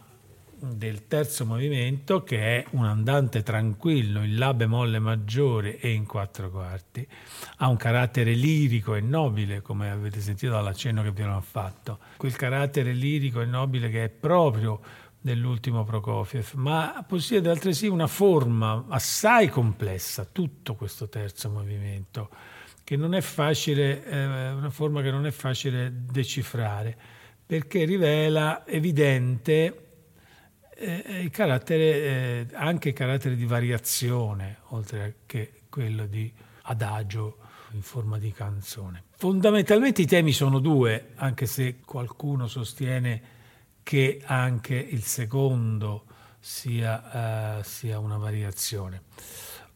del terzo movimento, che è un andante tranquillo in La bemolle maggiore e in quattro quarti, ha un carattere lirico e nobile, come avete sentito dall'accenno che vi ho fatto, quel carattere lirico e nobile che è proprio dell'ultimo Prokofiev, ma possiede altresì una forma assai complessa, tutto questo terzo movimento, che non è facile, eh, una forma che non è facile decifrare, perché rivela evidente eh, il carattere, eh, anche il carattere di variazione, oltre che quello di adagio in forma di canzone. Fondamentalmente i temi sono due, anche se qualcuno sostiene che anche il secondo sia, uh, sia una variazione.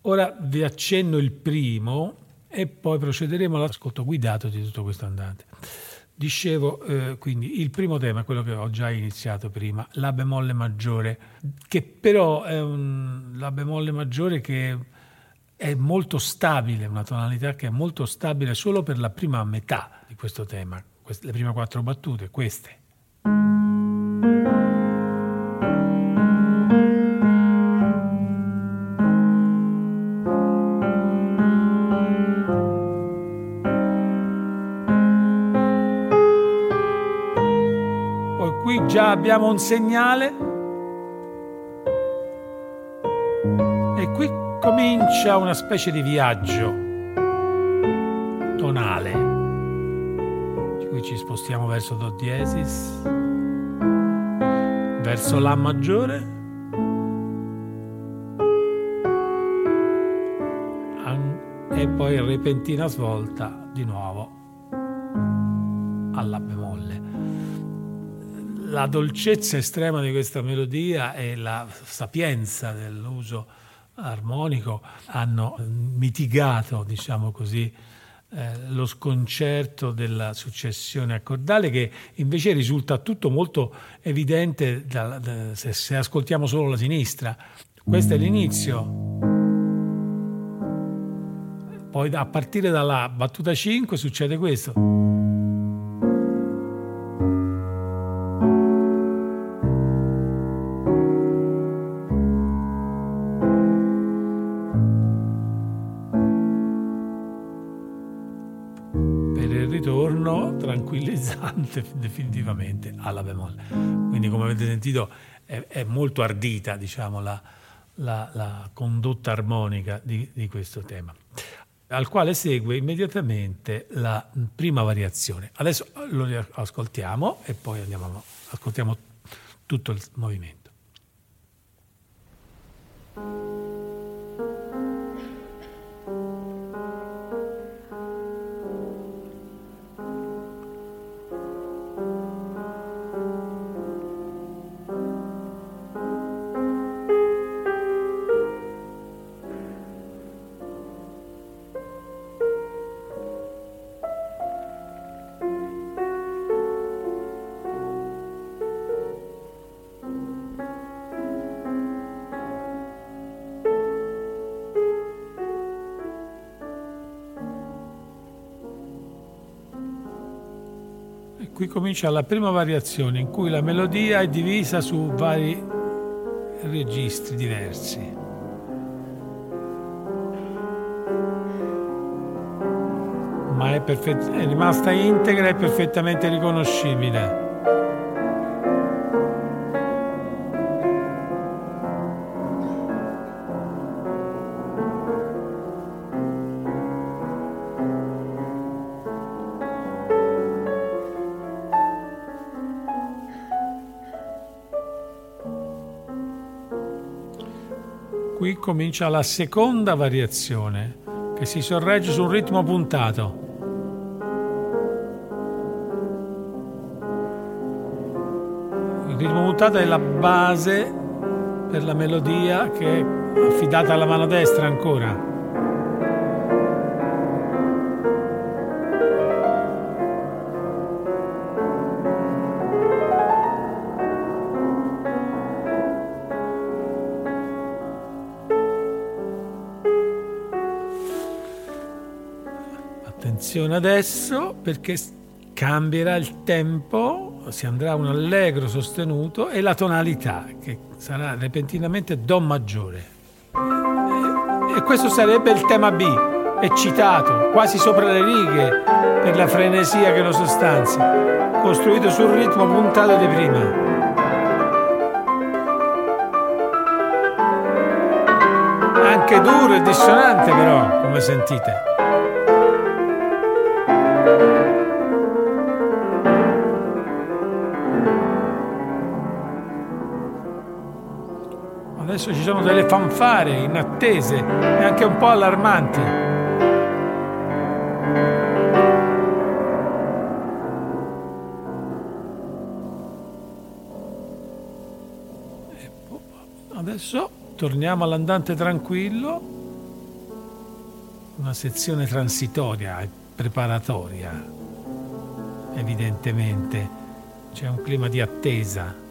Ora vi accenno il primo e poi procederemo all'ascolto guidato di tutto questo andante. Dicevo, eh, quindi il primo tema, quello che ho già iniziato prima, la bemolle maggiore, che però è un la bemolle maggiore che è molto stabile, una tonalità che è molto stabile solo per la prima metà di questo tema, le prime quattro battute, queste. Abbiamo un segnale e qui comincia una specie di viaggio tonale. Qui ci spostiamo verso Do diesis, verso La maggiore. E poi repentina svolta di nuovo la dolcezza estrema di questa melodia e la sapienza dell'uso armonico hanno mitigato, diciamo così, eh, lo sconcerto della successione accordale che invece risulta tutto molto evidente da, da, se, se ascoltiamo solo la sinistra. Questo è l'inizio. Poi a partire dalla battuta 5 succede questo. Tranquillizzante definitivamente alla bemolle. Quindi come avete sentito è, è molto ardita diciamo, la, la, la condotta armonica di, di questo tema al quale segue immediatamente la prima variazione. Adesso lo ascoltiamo e poi andiamo, ascoltiamo tutto il movimento. Comincia la prima variazione in cui la melodia è divisa su vari registri diversi. Ma è, perfett- è rimasta integra e perfettamente riconoscibile. Comincia la seconda variazione che si sorregge su un ritmo puntato. Il ritmo puntato è la base per la melodia che è affidata alla mano destra ancora. Attenzione adesso perché cambierà il tempo, si andrà un allegro sostenuto e la tonalità che sarà repentinamente Do maggiore. E questo sarebbe il tema B, eccitato, quasi sopra le righe per la frenesia che lo sostanzia, costruito sul ritmo puntato di prima. Anche duro e dissonante però, come sentite. Adesso ci sono delle fanfare inattese e anche un po' allarmanti. Adesso torniamo all'andante tranquillo, una sezione transitoria e preparatoria, evidentemente c'è un clima di attesa.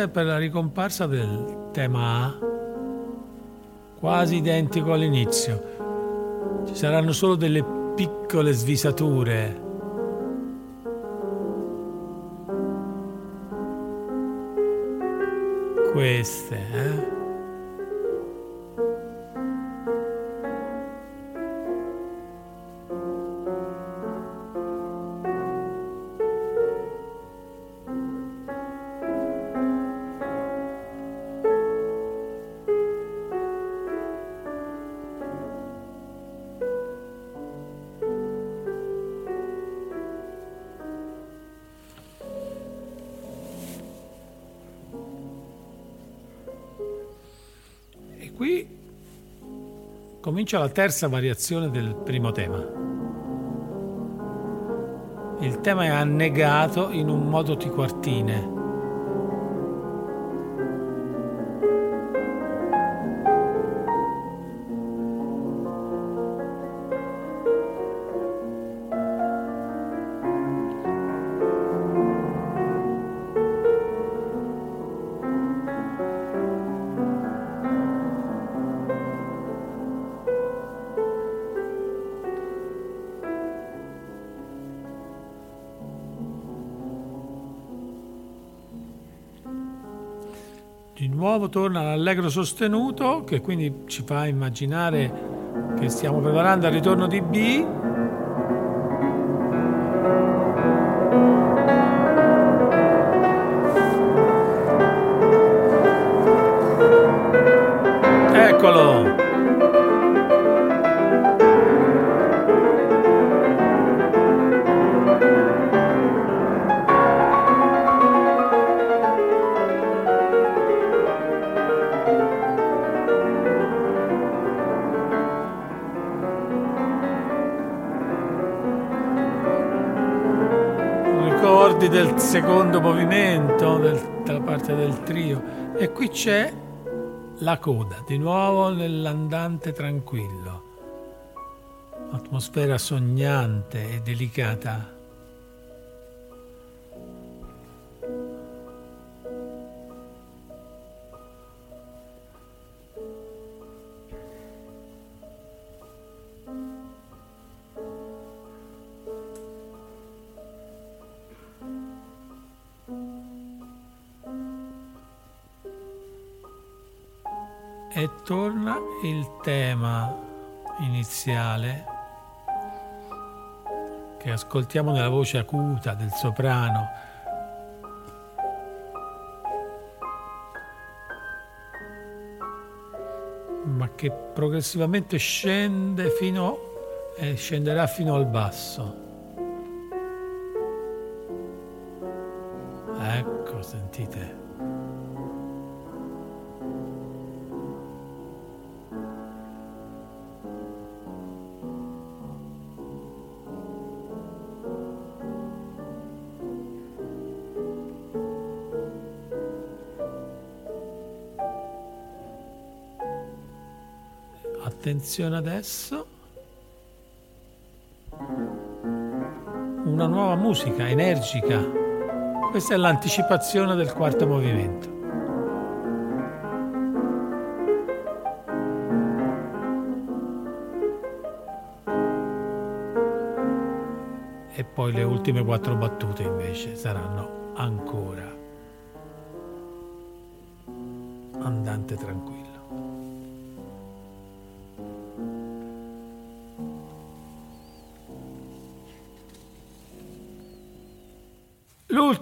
L'attesa è per la ricomparsa del tema A, quasi identico all'inizio. Ci saranno solo delle piccole svisature. Queste, eh? Comincia la terza variazione del primo tema. Il tema è annegato in un modo di quartine. Torna l'allegro sostenuto che quindi ci fa immaginare che stiamo preparando al ritorno di B. secondo movimento, del, dalla parte del trio. E qui c'è la coda, di nuovo nell'andante tranquillo. Atmosfera sognante e delicata. Iniziale che ascoltiamo nella voce acuta del soprano. ma che progressivamente scende fino e scenderà fino al basso. Attenzione adesso. Una nuova musica energica. Questa è l'anticipazione del quarto movimento. E poi le ultime quattro battute invece saranno ancora andante tranquillo.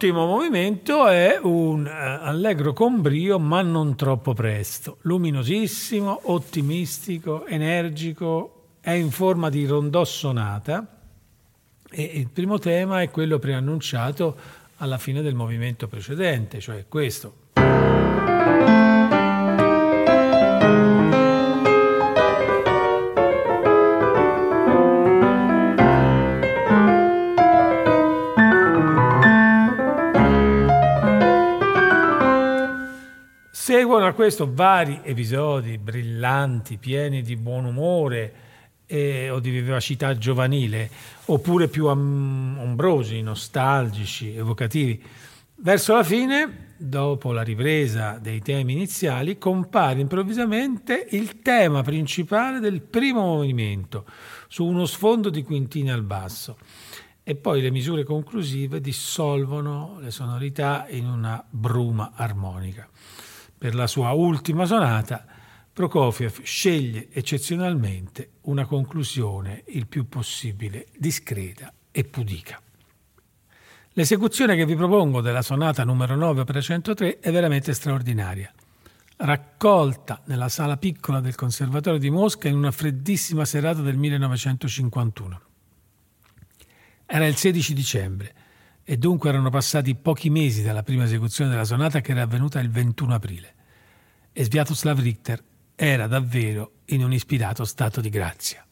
L'ultimo movimento è un eh, allegro con brio, ma non troppo presto, luminosissimo, ottimistico, energico, è in forma di rondò sonata e il primo tema è quello preannunciato alla fine del movimento precedente, cioè questo. Questo vari episodi brillanti, pieni di buon umore eh, o di vivacità giovanile, oppure più am- ombrosi, nostalgici, evocativi. Verso la fine, dopo la ripresa dei temi iniziali, compare improvvisamente il tema principale del primo movimento, su uno sfondo di quintine al basso. E poi le misure conclusive dissolvono le sonorità in una bruma armonica. Per la sua ultima sonata, Prokofiev sceglie eccezionalmente una conclusione il più possibile discreta e pudica. L'esecuzione che vi propongo della sonata numero 9 per 103 è veramente straordinaria. Raccolta nella sala piccola del Conservatorio di Mosca in una freddissima serata del 1951. Era il 16 dicembre e dunque erano passati pochi mesi dalla prima esecuzione della sonata che era avvenuta il 21 aprile. E Sviatoslav Richter era davvero in un ispirato stato di grazia.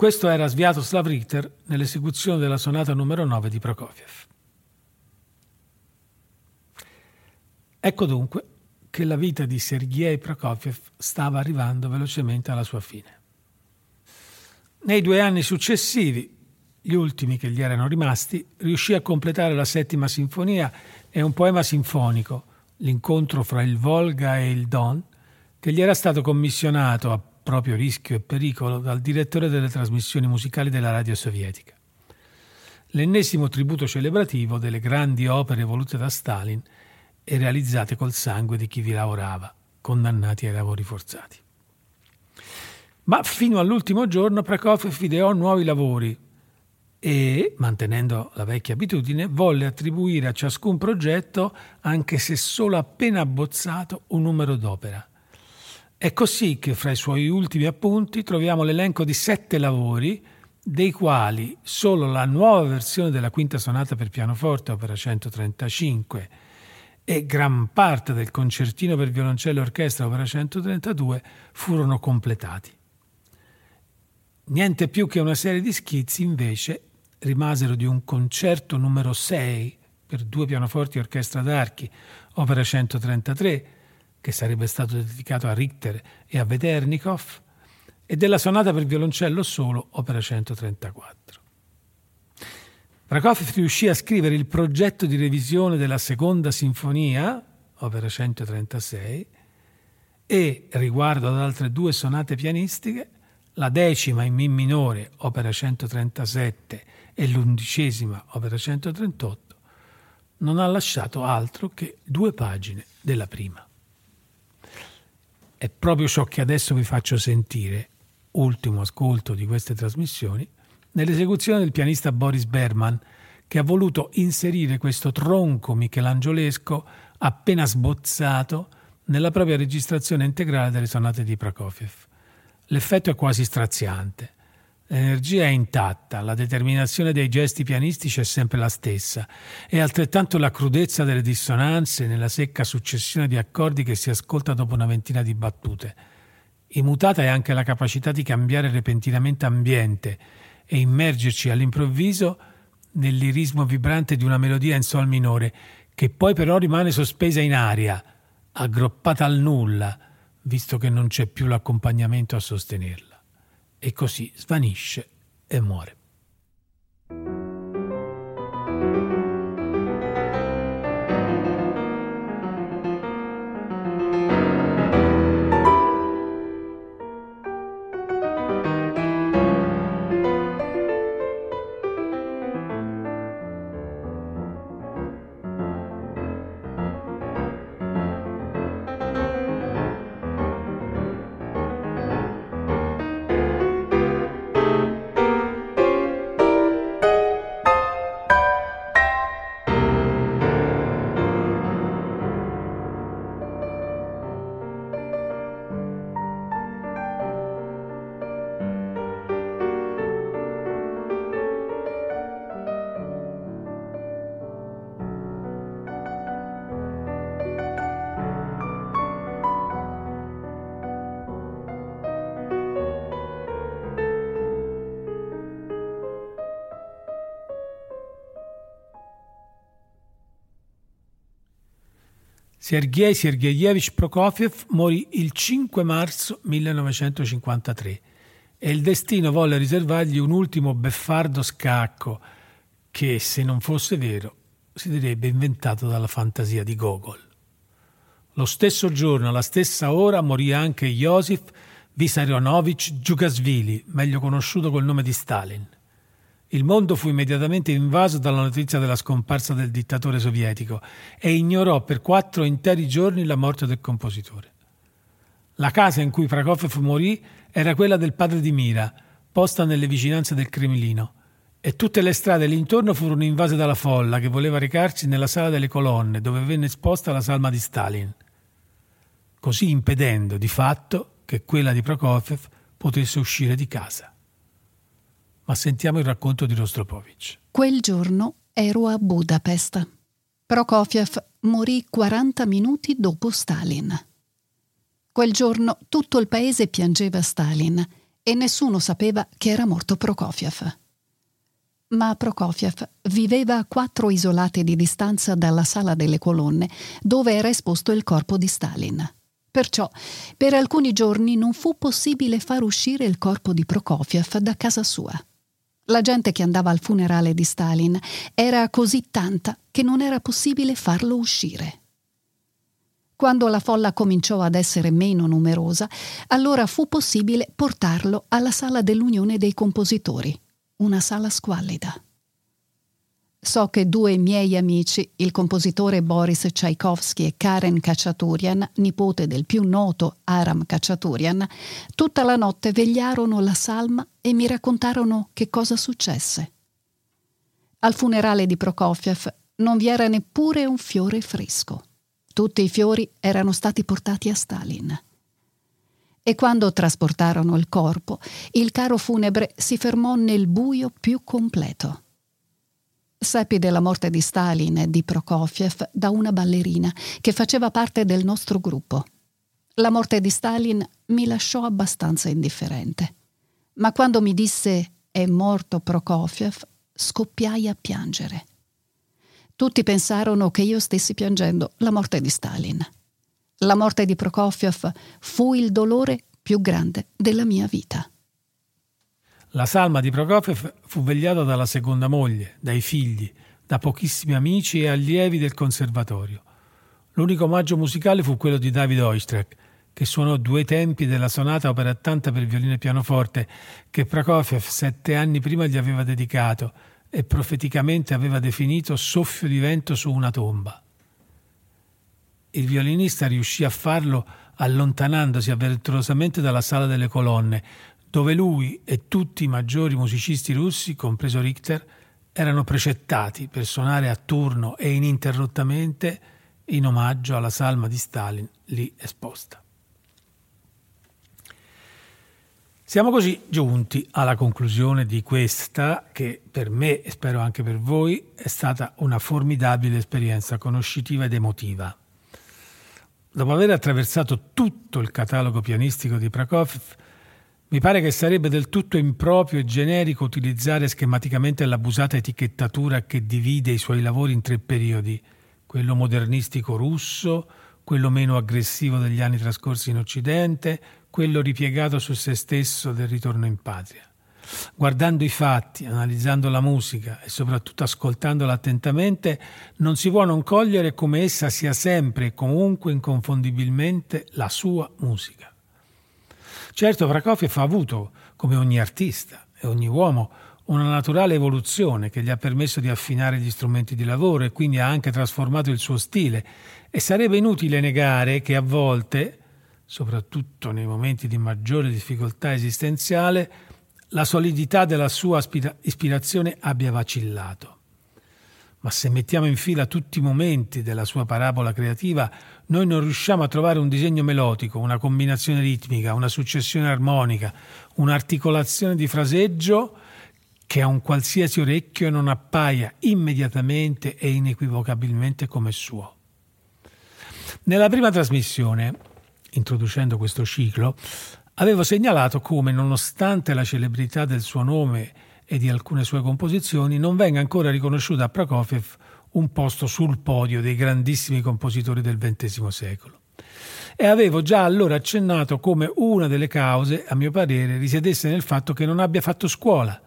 Questo era Sviatoslav Richter nell'esecuzione della sonata numero 9 di Prokofiev. Ecco dunque che la vita di Sergei Prokofiev stava arrivando velocemente alla sua fine. Nei due anni successivi, gli ultimi che gli erano rimasti, riuscì a completare la settima sinfonia e un poema sinfonico, l'incontro fra il Volga e il Don, che gli era stato commissionato a proprio rischio e pericolo dal direttore delle trasmissioni musicali della radio sovietica. L'ennesimo tributo celebrativo delle grandi opere volute da Stalin e realizzate col sangue di chi vi lavorava, condannati ai lavori forzati. Ma fino all'ultimo giorno Prokofiev ideò nuovi lavori e, mantenendo la vecchia abitudine, volle attribuire a ciascun progetto, anche se solo appena abbozzato, un numero d'opera. È così che fra i suoi ultimi appunti troviamo l'elenco di sette lavori, dei quali solo la nuova versione della quinta sonata per pianoforte, opera 135, e gran parte del concertino per violoncello e orchestra, opera 132, furono completati. Niente più che una serie di schizzi, invece, rimasero di un concerto numero 6 per due pianoforti e orchestra d'archi, opera 133, che sarebbe stato dedicato a Richter e a Veternikov, e della sonata per violoncello solo, opera 134. Prokofiev riuscì a scrivere il progetto di revisione della seconda sinfonia, opera 136, e, riguardo ad altre due sonate pianistiche, la decima in Mi minore, opera 137, e l'undicesima, opera 138, non ha lasciato altro che due pagine della prima. È proprio ciò che adesso vi faccio sentire, ultimo ascolto di queste trasmissioni, nell'esecuzione del pianista Boris Berman, che ha voluto inserire questo tronco michelangiolesco appena sbozzato nella propria registrazione integrale delle sonate di Prokofiev. L'effetto è quasi straziante. L'energia è intatta, la determinazione dei gesti pianistici è sempre la stessa e altrettanto la crudezza delle dissonanze nella secca successione di accordi che si ascolta dopo una ventina di battute. Immutata è anche la capacità di cambiare repentinamente ambiente e immergerci all'improvviso nell'irismo vibrante di una melodia in sol minore, che poi però rimane sospesa in aria, aggruppata al nulla, visto che non c'è più l'accompagnamento a sostenerla, e così svanisce e muore. Sergei Sergeyevich Prokofiev morì il 5 marzo 1953 e il destino volle riservargli un ultimo beffardo scacco che, se non fosse vero, si direbbe inventato dalla fantasia di Gogol. Lo stesso giorno, alla stessa ora, morì anche Josif Vissarionovich Djugasvili, meglio conosciuto col nome di Stalin. Il mondo fu immediatamente invaso dalla notizia della scomparsa del dittatore sovietico e ignorò per quattro interi giorni la morte del compositore. La casa in cui Prokofiev morì era quella del padre di Mira, posta nelle vicinanze del Cremlino, e tutte le strade lì intorno furono invase dalla folla che voleva recarsi nella sala delle colonne dove venne esposta la salma di Stalin, così impedendo di fatto che quella di Prokofiev potesse uscire di casa ma sentiamo il racconto di Rostropovich. Quel giorno ero a Budapest. Prokofiev morì 40 minuti dopo Stalin. Quel giorno tutto il paese piangeva Stalin e nessuno sapeva che era morto Prokofiev. Ma Prokofiev viveva a quattro isolate di distanza dalla sala delle colonne, dove era esposto il corpo di Stalin. Perciò, per alcuni giorni non fu possibile far uscire il corpo di Prokofiev da casa sua. La gente che andava al funerale di Stalin era così tanta che non era possibile farlo uscire. Quando la folla cominciò ad essere meno numerosa, allora fu possibile portarlo alla sala dell'Unione dei Compositori, una sala squallida. So che due miei amici, il compositore Boris Tchaikovsky e Karen Kachaturian, nipote del più noto Aram Kachaturian, tutta la notte vegliarono la salma e mi raccontarono che cosa successe. Al funerale di Prokofiev non vi era neppure un fiore fresco. Tutti i fiori erano stati portati a Stalin. E quando trasportarono il corpo, il caro funebre si fermò nel buio più completo. Seppi della morte di Stalin e di Prokofiev da una ballerina che faceva parte del nostro gruppo. La morte di Stalin mi lasciò abbastanza indifferente. Ma quando mi disse è morto Prokofiev, scoppiai a piangere. Tutti pensarono che io stessi piangendo la morte di Stalin. La morte di Prokofiev fu il dolore più grande della mia vita. La salma di Prokofiev fu vegliata dalla seconda moglie, dai figli, da pochissimi amici e allievi del conservatorio. L'unico omaggio musicale fu quello di David Oistrakh, che suonò due tempi della sonata opera tanta per violino e pianoforte che Prokofiev sette anni prima gli aveva dedicato e profeticamente aveva definito soffio di vento su una tomba. Il violinista riuscì a farlo allontanandosi avventurosamente dalla sala delle colonne, dove lui e tutti i maggiori musicisti russi, compreso Richter, erano precettati per suonare a turno e ininterrottamente in omaggio alla salma di Stalin lì esposta. Siamo così giunti alla conclusione di questa, che per me e spero anche per voi è stata una formidabile esperienza conoscitiva ed emotiva. Dopo aver attraversato tutto il catalogo pianistico di Prokofiev, mi pare che sarebbe del tutto improprio e generico utilizzare schematicamente l'abusata etichettatura che divide i suoi lavori in tre periodi, quello modernistico russo, quello meno aggressivo degli anni trascorsi in Occidente, quello ripiegato su se stesso del ritorno in patria. Guardando i fatti, analizzando la musica e soprattutto ascoltandola attentamente, non si può non cogliere come essa sia sempre e comunque inconfondibilmente la sua musica. Certo, Prokofiev ha avuto, come ogni artista e ogni uomo, una naturale evoluzione che gli ha permesso di affinare gli strumenti di lavoro e quindi ha anche trasformato il suo stile e sarebbe inutile negare che a volte, soprattutto nei momenti di maggiore difficoltà esistenziale, la solidità della sua ispirazione abbia vacillato. Ma se mettiamo in fila tutti i momenti della sua parabola creativa, noi non riusciamo a trovare un disegno melodico, una combinazione ritmica, una successione armonica, un'articolazione di fraseggio che a un qualsiasi orecchio non appaia immediatamente e inequivocabilmente come suo. Nella prima trasmissione, introducendo questo ciclo, avevo segnalato come, nonostante la celebrità del suo nome e di alcune sue composizioni, non venga ancora riconosciuta a Prokofiev un posto sul podio dei grandissimi compositori del XX secolo. E avevo già allora accennato come una delle cause, a mio parere, risiedesse nel fatto che non abbia fatto scuola,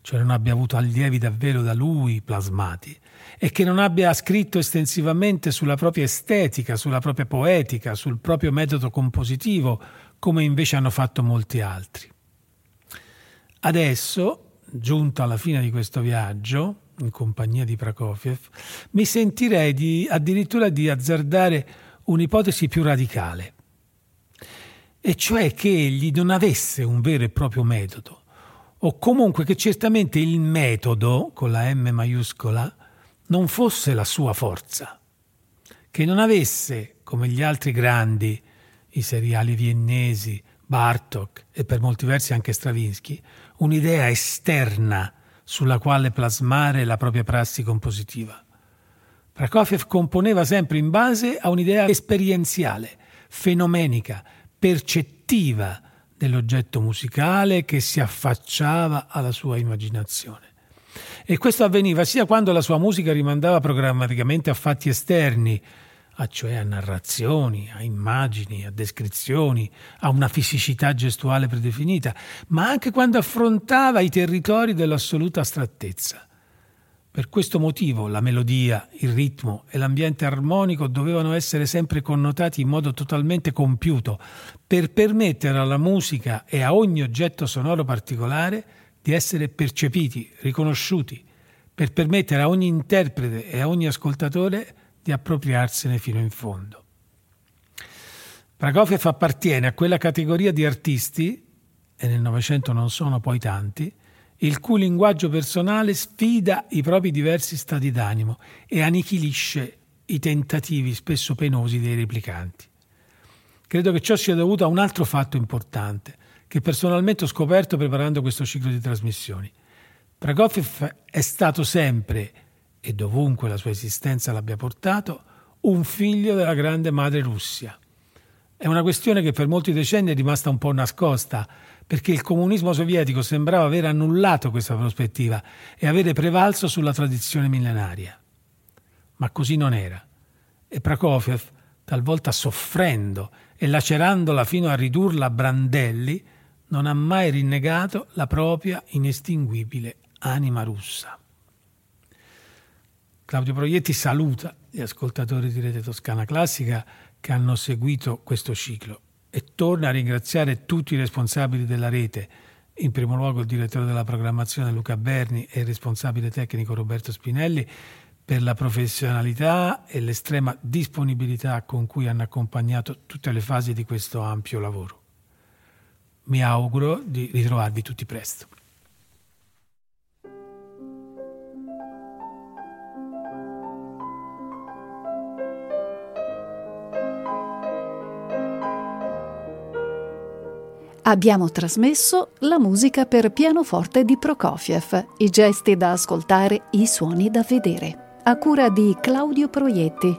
cioè non abbia avuto allievi davvero da lui plasmati, e che non abbia scritto estensivamente sulla propria estetica, sulla propria poetica, sul proprio metodo compositivo, come invece hanno fatto molti altri. Adesso, giunto alla fine di questo viaggio, in compagnia di Prokofiev, mi sentirei di, addirittura di azzardare un'ipotesi più radicale, e cioè che egli non avesse un vero e proprio metodo, o comunque che certamente il metodo, con la M maiuscola, non fosse la sua forza, che non avesse, come gli altri grandi, i seriali viennesi, Bartok e per molti versi anche Stravinsky, un'idea esterna sulla quale plasmare la propria prassi compositiva. Prokofiev componeva sempre in base a un'idea esperienziale, fenomenica, percettiva dell'oggetto musicale che si affacciava alla sua immaginazione. E questo avveniva sia quando la sua musica rimandava programmaticamente a fatti esterni, a cioè a narrazioni, a immagini, a descrizioni, a una fisicità gestuale predefinita, ma anche quando affrontava i territori dell'assoluta astrattezza. Per questo motivo la melodia, il ritmo e l'ambiente armonico dovevano essere sempre connotati in modo totalmente compiuto per permettere alla musica e a ogni oggetto sonoro particolare di essere percepiti, riconosciuti, per permettere a ogni interprete e a ogni ascoltatore di appropriarsene fino in fondo. Prokofiev appartiene a quella categoria di artisti, e nel Novecento non sono poi tanti, il cui linguaggio personale sfida i propri diversi stati d'animo e annichilisce i tentativi spesso penosi dei replicanti. Credo che ciò sia dovuto a un altro fatto importante, che personalmente ho scoperto preparando questo ciclo di trasmissioni. Prokofiev è stato sempre, e dovunque la sua esistenza l'abbia portato, un figlio della grande madre Russia. È una questione che per molti decenni è rimasta un po' nascosta, perché il comunismo sovietico sembrava aver annullato questa prospettiva e avere prevalso sulla tradizione millenaria. Ma così non era. E Prokofiev, talvolta soffrendo e lacerandola fino a ridurla a brandelli, non ha mai rinnegato la propria inestinguibile anima russa. Claudio Proietti saluta gli ascoltatori di Rete Toscana Classica che hanno seguito questo ciclo e torna a ringraziare tutti i responsabili della rete, in primo luogo il direttore della programmazione Luca Berni e il responsabile tecnico Roberto Spinelli, per la professionalità e l'estrema disponibilità con cui hanno accompagnato tutte le fasi di questo ampio lavoro. Mi auguro di ritrovarvi tutti presto. Abbiamo trasmesso la musica per pianoforte di Prokofiev, i gesti da ascoltare, i suoni da vedere, a cura di Claudio Proietti.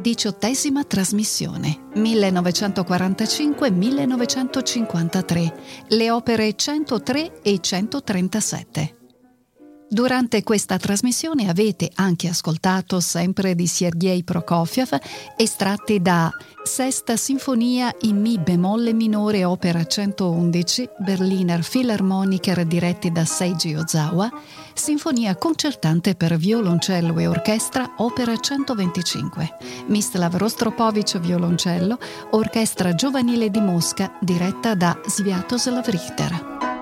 Diciottesima trasmissione, 1945-1953, le opere 103 e 137. Durante questa trasmissione avete anche ascoltato, sempre di Sergei Prokofiev, estratti da Sesta Sinfonia in Mi bemolle minore opera 111, Berliner Philharmoniker diretti da Seiji Ozawa, Sinfonia concertante per violoncello e orchestra opera 125, Mislav Rostropovich violoncello, Orchestra Giovanile di Mosca diretta da Sviatoslav Richter.